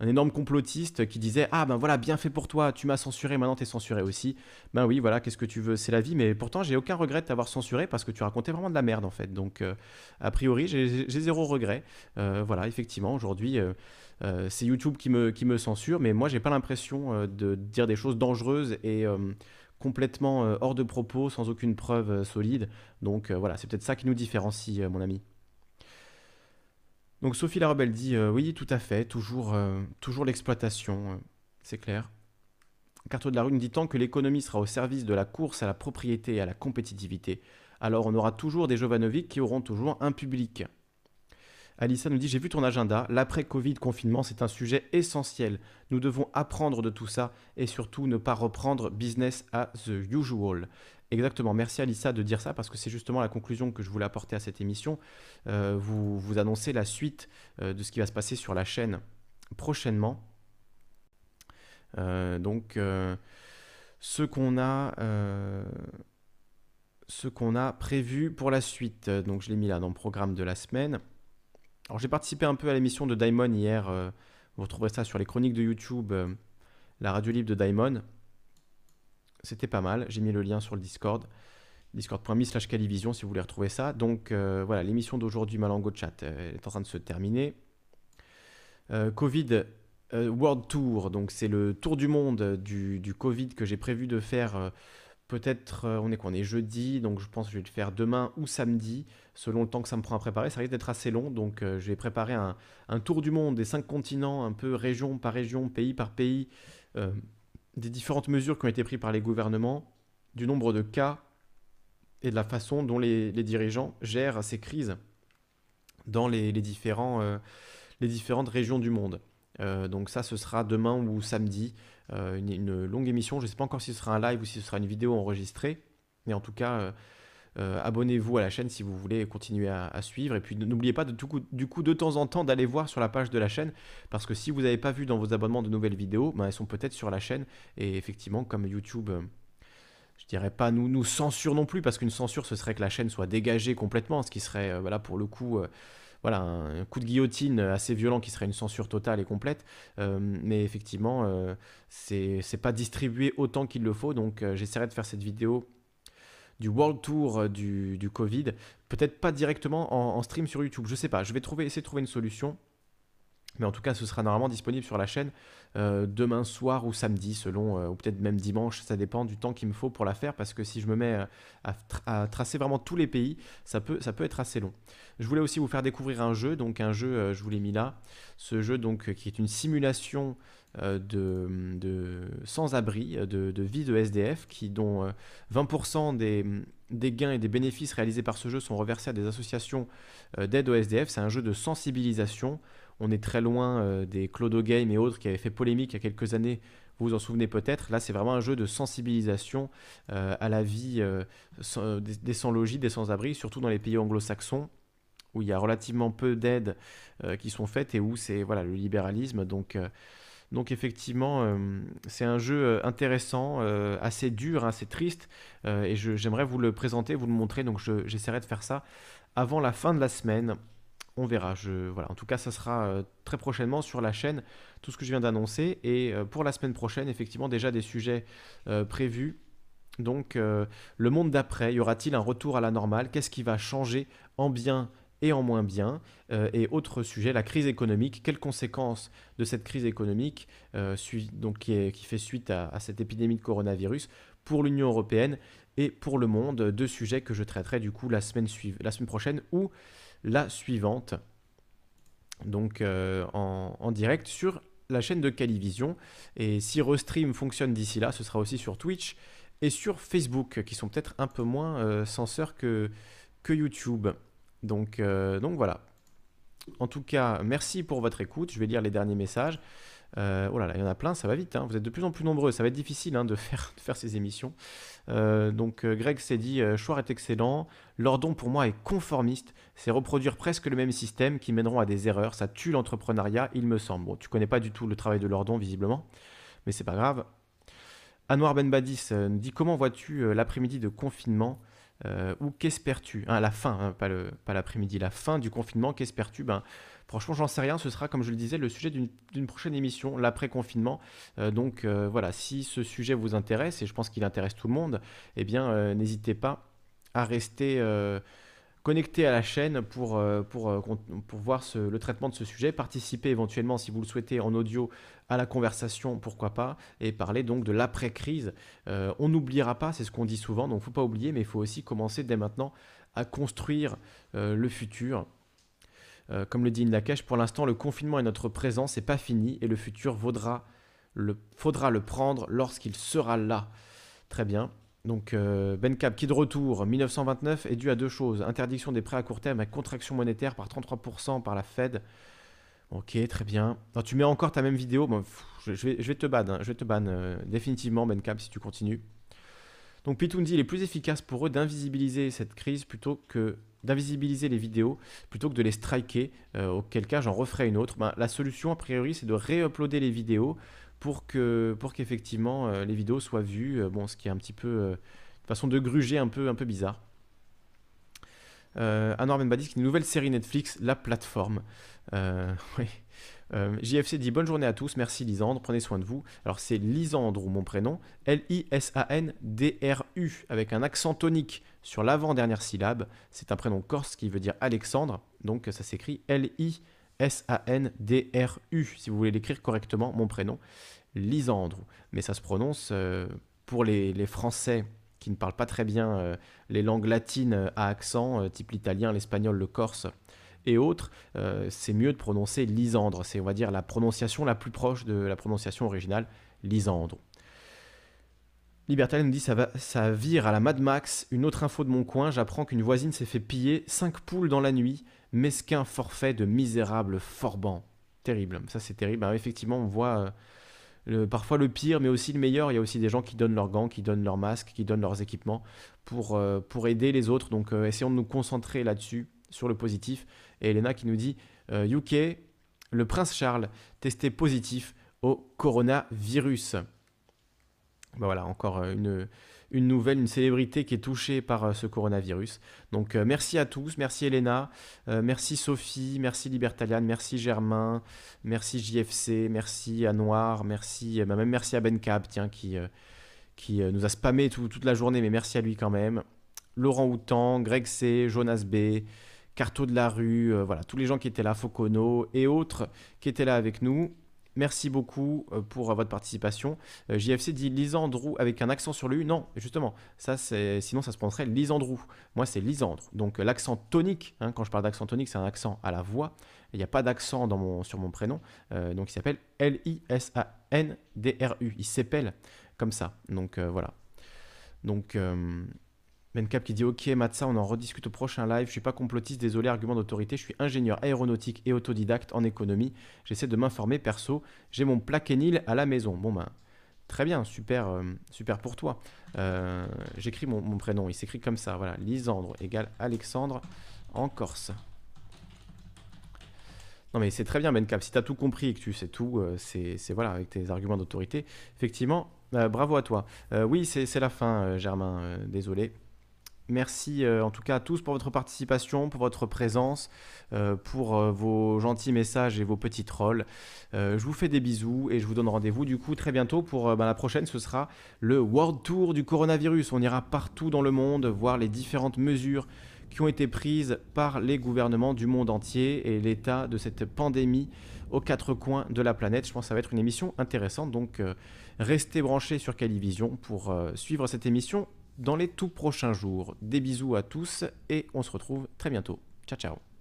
un énorme complotiste qui disait Ah ben voilà, bien fait pour toi, tu m'as censuré, maintenant t'es censuré aussi. Ben oui, voilà, qu'est-ce que tu veux, c'est la vie, mais pourtant j'ai aucun regret de t'avoir censuré parce que tu racontais vraiment de la merde en fait. Donc euh, a priori, j'ai zéro regret. Euh, voilà, effectivement, aujourd'hui. Euh, c'est YouTube qui me, qui me censure, mais moi j'ai pas l'impression de dire des choses dangereuses et complètement hors de propos, sans aucune preuve solide. Donc voilà, c'est peut-être ça qui nous différencie, mon ami. Donc Sophie la Rebelle dit euh, oui, tout à fait, toujours, euh, toujours l'exploitation, euh, c'est clair. Carto de la nous dit tant que l'économie sera au service de la course à la propriété et à la compétitivité, alors on aura toujours des Jovanovic qui auront toujours un public. Alissa nous dit J'ai vu ton agenda. L'après-Covid confinement, c'est un sujet essentiel. Nous devons apprendre de tout ça et surtout ne pas reprendre business as usual. Exactement. Merci Alissa de dire ça parce que c'est justement la conclusion que je voulais apporter à cette émission. Euh, vous, vous annoncez la suite euh, de ce qui va se passer sur la chaîne prochainement. Euh, donc, ce qu'on a, ce qu'on a prévu pour la suite. Donc, je l'ai mis là dans le programme de la semaine. Alors, j'ai participé un peu à l'émission de Daimon hier. vous retrouverez ça sur les chroniques de YouTube, la radio libre de Daimon. C'était pas mal. J'ai mis le lien sur le Discord. Discord.me slash Calivision si vous voulez retrouver ça. Donc euh, voilà, l'émission d'aujourd'hui, Malango Chat, euh, est en train de se terminer. Euh, Covid World Tour, donc c'est le tour du monde du, du Covid que j'ai prévu de faire. Peut-être, on est quoi On est jeudi, donc je pense que je vais le faire demain ou samedi, selon le temps que ça me prend à préparer. Ça risque d'être assez long, donc je vais préparer un, un, tour du monde des cinq continents, un peu région par région, pays par pays, des différentes mesures qui ont été prises par les gouvernements, du nombre de cas et de la façon dont les, dirigeants gèrent ces crises dans les, euh, différentes régions du monde. Euh, donc ça, ce sera demain ou samedi, euh, une, longue émission. Je ne sais pas encore si ce sera un live ou si ce sera une vidéo enregistrée, mais en tout cas, abonnez-vous à la chaîne si vous voulez continuer à, suivre. Et puis n'oubliez pas du coup de temps en temps d'aller voir sur la page de la chaîne, parce que si vous n'avez pas vu dans vos abonnements de nouvelles vidéos, ben, elles sont peut-être sur la chaîne. Et effectivement, comme YouTube je dirais pas nous, censure non plus, parce qu'une censure, ce serait que la chaîne soit dégagée complètement, ce qui serait, euh, voilà, pour le coup, euh, voilà, un, coup de guillotine assez violent qui serait une censure totale et complète. Euh, mais effectivement, c'est pas distribué autant qu'il le faut, donc j'essaierai de faire cette vidéo du World Tour du, du Covid, peut-être pas directement en, stream sur YouTube, je sais pas, je vais trouver, essayer de trouver une solution. Mais en tout cas, ce sera normalement disponible sur la chaîne euh, demain soir ou samedi, selon, euh, ou peut-être même dimanche, ça dépend du temps qu'il me faut pour la faire, parce que si je me mets euh, à, tracer vraiment tous les pays, ça peut, ça peut être assez long. Je voulais aussi vous faire découvrir un jeu, donc un jeu, je vous l'ai mis là, ce jeu donc qui est une simulation de, de sans-abri, de, de, vie de SDF, qui, dont 20% des, des gains et des bénéfices réalisés par ce jeu sont reversés à des associations d'aide au SDF. C'est un jeu de sensibilisation on est très loin euh, des Clodo Game et autres qui avaient fait polémique il y a quelques années. Vous vous en souvenez peut-être. Là, c'est vraiment un jeu de sensibilisation euh, à la vie euh, des, sans-logis, des sans-abri, surtout dans les pays anglo-saxons où il y a relativement peu d'aides qui sont faites et où c'est voilà le libéralisme. Donc donc effectivement, c'est un jeu intéressant, assez dur, assez triste, et j'aimerais vous le présenter, vous le montrer. Donc j'essaierai de faire ça avant la fin de la semaine on verra. Voilà. En tout cas, ça sera euh, très prochainement sur la chaîne, tout ce que je viens d'annoncer. Et euh, pour la semaine prochaine, effectivement, déjà des sujets euh, prévus. Donc, le monde d'après, y aura-t-il un retour à la normale? Qu'est-ce qui va changer en bien et en moins bien Et autre sujet, la crise économique. Quelles conséquences de cette crise économique donc, qui, fait suite à, cette épidémie de coronavirus pour l'Union européenne et pour le monde? Deux sujets que je traiterai du coup la semaine, la semaine prochaine ou la suivante, donc euh, en, direct sur la chaîne de Calivision. Et si Restream fonctionne d'ici là, ce sera aussi sur Twitch et sur Facebook, qui sont peut-être un peu moins censeurs que, que YouTube. Donc, donc voilà. En tout cas, merci pour votre écoute. Je vais lire les derniers messages. Euh, oh là là, il y en a plein, ça va vite. Hein. Vous êtes de plus en plus nombreux. Ça va être difficile hein, de, faire, ces émissions. Euh, donc, euh, Greg s'est dit Chouard est excellent. L'ordon pour moi est conformiste. C'est reproduire presque le même système qui mèneront à des erreurs. Ça tue l'entrepreneuriat, il me semble. Bon, tu connais pas du tout le travail de Lordon, visiblement. Mais c'est pas grave. Anouar Benbadis nous dit Comment vois-tu l'après-midi de confinement? Ou qu'espères-tu hein, La fin, pas l'après-midi, la fin du confinement, qu'espères-tu? Ben, Franchement, j'en sais rien. Ce sera, comme je le disais, le sujet d'une prochaine émission, l'après-confinement. Euh, donc euh, voilà, si ce sujet vous intéresse, et je pense qu'il intéresse tout le monde, eh bien, euh, n'hésitez pas à rester connecté à la chaîne pour, pour, pour voir le traitement de ce sujet. Participer éventuellement, si vous le souhaitez, en audio à la conversation, pourquoi pas, et parler donc de l'après-crise. on n'oubliera pas, c'est ce qu'on dit souvent, donc il ne faut pas oublier, mais il faut aussi commencer dès maintenant à construire le futur euh, comme le dit Inlakesh, pour l'instant, le confinement est notre présent, c'est pas fini et le futur vaudra le, faudra le prendre lorsqu'il sera là. Très bien. Donc euh, Ben Cap qui de retour, 1929 est dû à deux choses. Interdiction des prêts à court terme et contraction monétaire par 33% par la Fed. Ok, très bien. tu mets encore ta même vidéo? je, vais, te ban, hein. je vais te ban euh, définitivement Ben Cap si tu continues. Donc Pitundi, il est plus efficace pour eux d'invisibiliser cette crise plutôt que d'invisibiliser les vidéos plutôt que de les striker, euh, auquel cas j'en referai une autre. Ben, la solution a priori c'est de réuploader les vidéos pour que pour qu'effectivement euh, les vidéos soient vues, euh, bon ce qui est un petit peu une façon de gruger un peu un peu bizarre. Euh, Anor Benbadis, une nouvelle série Netflix, La Plateforme. JFC dit bonne journée à tous, merci Lisandre, prenez soin de vous. Alors c'est Lisandre ou mon prénom, L-I-S-A-N-D-R-U, avec un accent tonique sur l'avant-dernière syllabe. C'est un prénom corse qui veut dire Alexandre, donc ça s'écrit L-I-S-A-N-D-R-U, si vous voulez l'écrire correctement, mon prénom, Lisandre. Mais ça se prononce euh, pour les, Français qui ne parlent pas très bien euh, les langues latines à accent, euh, type l'italien, l'espagnol, le corse et autres, c'est mieux de prononcer Lisandre. C'est, on va dire, la prononciation la plus proche de la prononciation originale, Lisandre. Libertalian nous dit ça, va, ça vire à la Mad Max. Une autre info de mon coin, j'apprends qu'une voisine s'est fait piller 5 poules dans la nuit. Mesquin forfait de misérable forban. Terrible, ça c'est terrible. effectivement, on voit euh, parfois le pire, mais aussi le meilleur. Il y a aussi des gens qui donnent leurs gants, qui donnent leurs masques, qui donnent leurs équipements pour, euh, pour aider les autres. Donc euh, essayons de nous concentrer là-dessus, sur le positif. Et Elena qui nous dit UK, le prince Charles testé positif au coronavirus. Bah voilà, encore une, une nouvelle, une célébrité qui est touchée par euh, ce coronavirus. Donc euh, merci à tous, merci Elena, merci Sophie, merci Libertalian, merci Germain, merci JFC, merci à Noir, merci, bah, même merci à Ben Cap, tiens, qui, qui nous a spammé toute la journée, mais merci à lui quand même. Laurent Houtan, Greg C, Jonas B, Carto de la rue, voilà, tous les gens qui étaient là, Focono et autres qui étaient là avec nous. Merci beaucoup euh, pour euh, votre participation. Euh, JFC dit Lisandrou avec un accent sur le U. Non, justement, ça c'est sinon ça se prononcerait Lisandrou. Moi c'est Lisandre. Donc l'accent tonique, hein, quand je parle d'accent tonique, c'est un accent à la voix. Il n'y a pas d'accent sur mon prénom. donc il s'appelle L-I-S-A-N-D-R-U. Il s'appelle comme ça. Donc voilà. Donc Mencap qui dit Ok, Matza, on en rediscute au prochain live. Je suis pas complotiste, désolé, argument d'autorité. Je suis ingénieur aéronautique et autodidacte en économie. J'essaie de m'informer perso. J'ai mon plaquenil à la maison. Bon, ben, très bien, super, euh, super pour toi. Euh, j'écris mon, prénom, il s'écrit comme ça. Voilà, Lisandre égale Alexandre en Corse. Non mais c'est très bien Mencap, si tu as tout compris et que tu sais tout, euh, c'est voilà, avec tes arguments d'autorité, effectivement, bravo à toi. oui, c'est la fin, Germain, désolé. Merci euh, en tout cas à tous pour votre participation, pour votre présence, euh, pour euh, vos gentils messages et vos petits trolls. je vous fais des bisous et je vous donne rendez-vous du coup très bientôt pour bah, la prochaine. Ce sera le World Tour du coronavirus. On ira partout dans le monde voir les différentes mesures qui ont été prises par les gouvernements du monde entier et l'état de cette pandémie aux quatre coins de la planète. Je pense que ça va être une émission intéressante. Donc restez branchés sur Calivision pour suivre cette émission dans les tout prochains jours. Des bisous à tous et on se retrouve très bientôt. Ciao ciao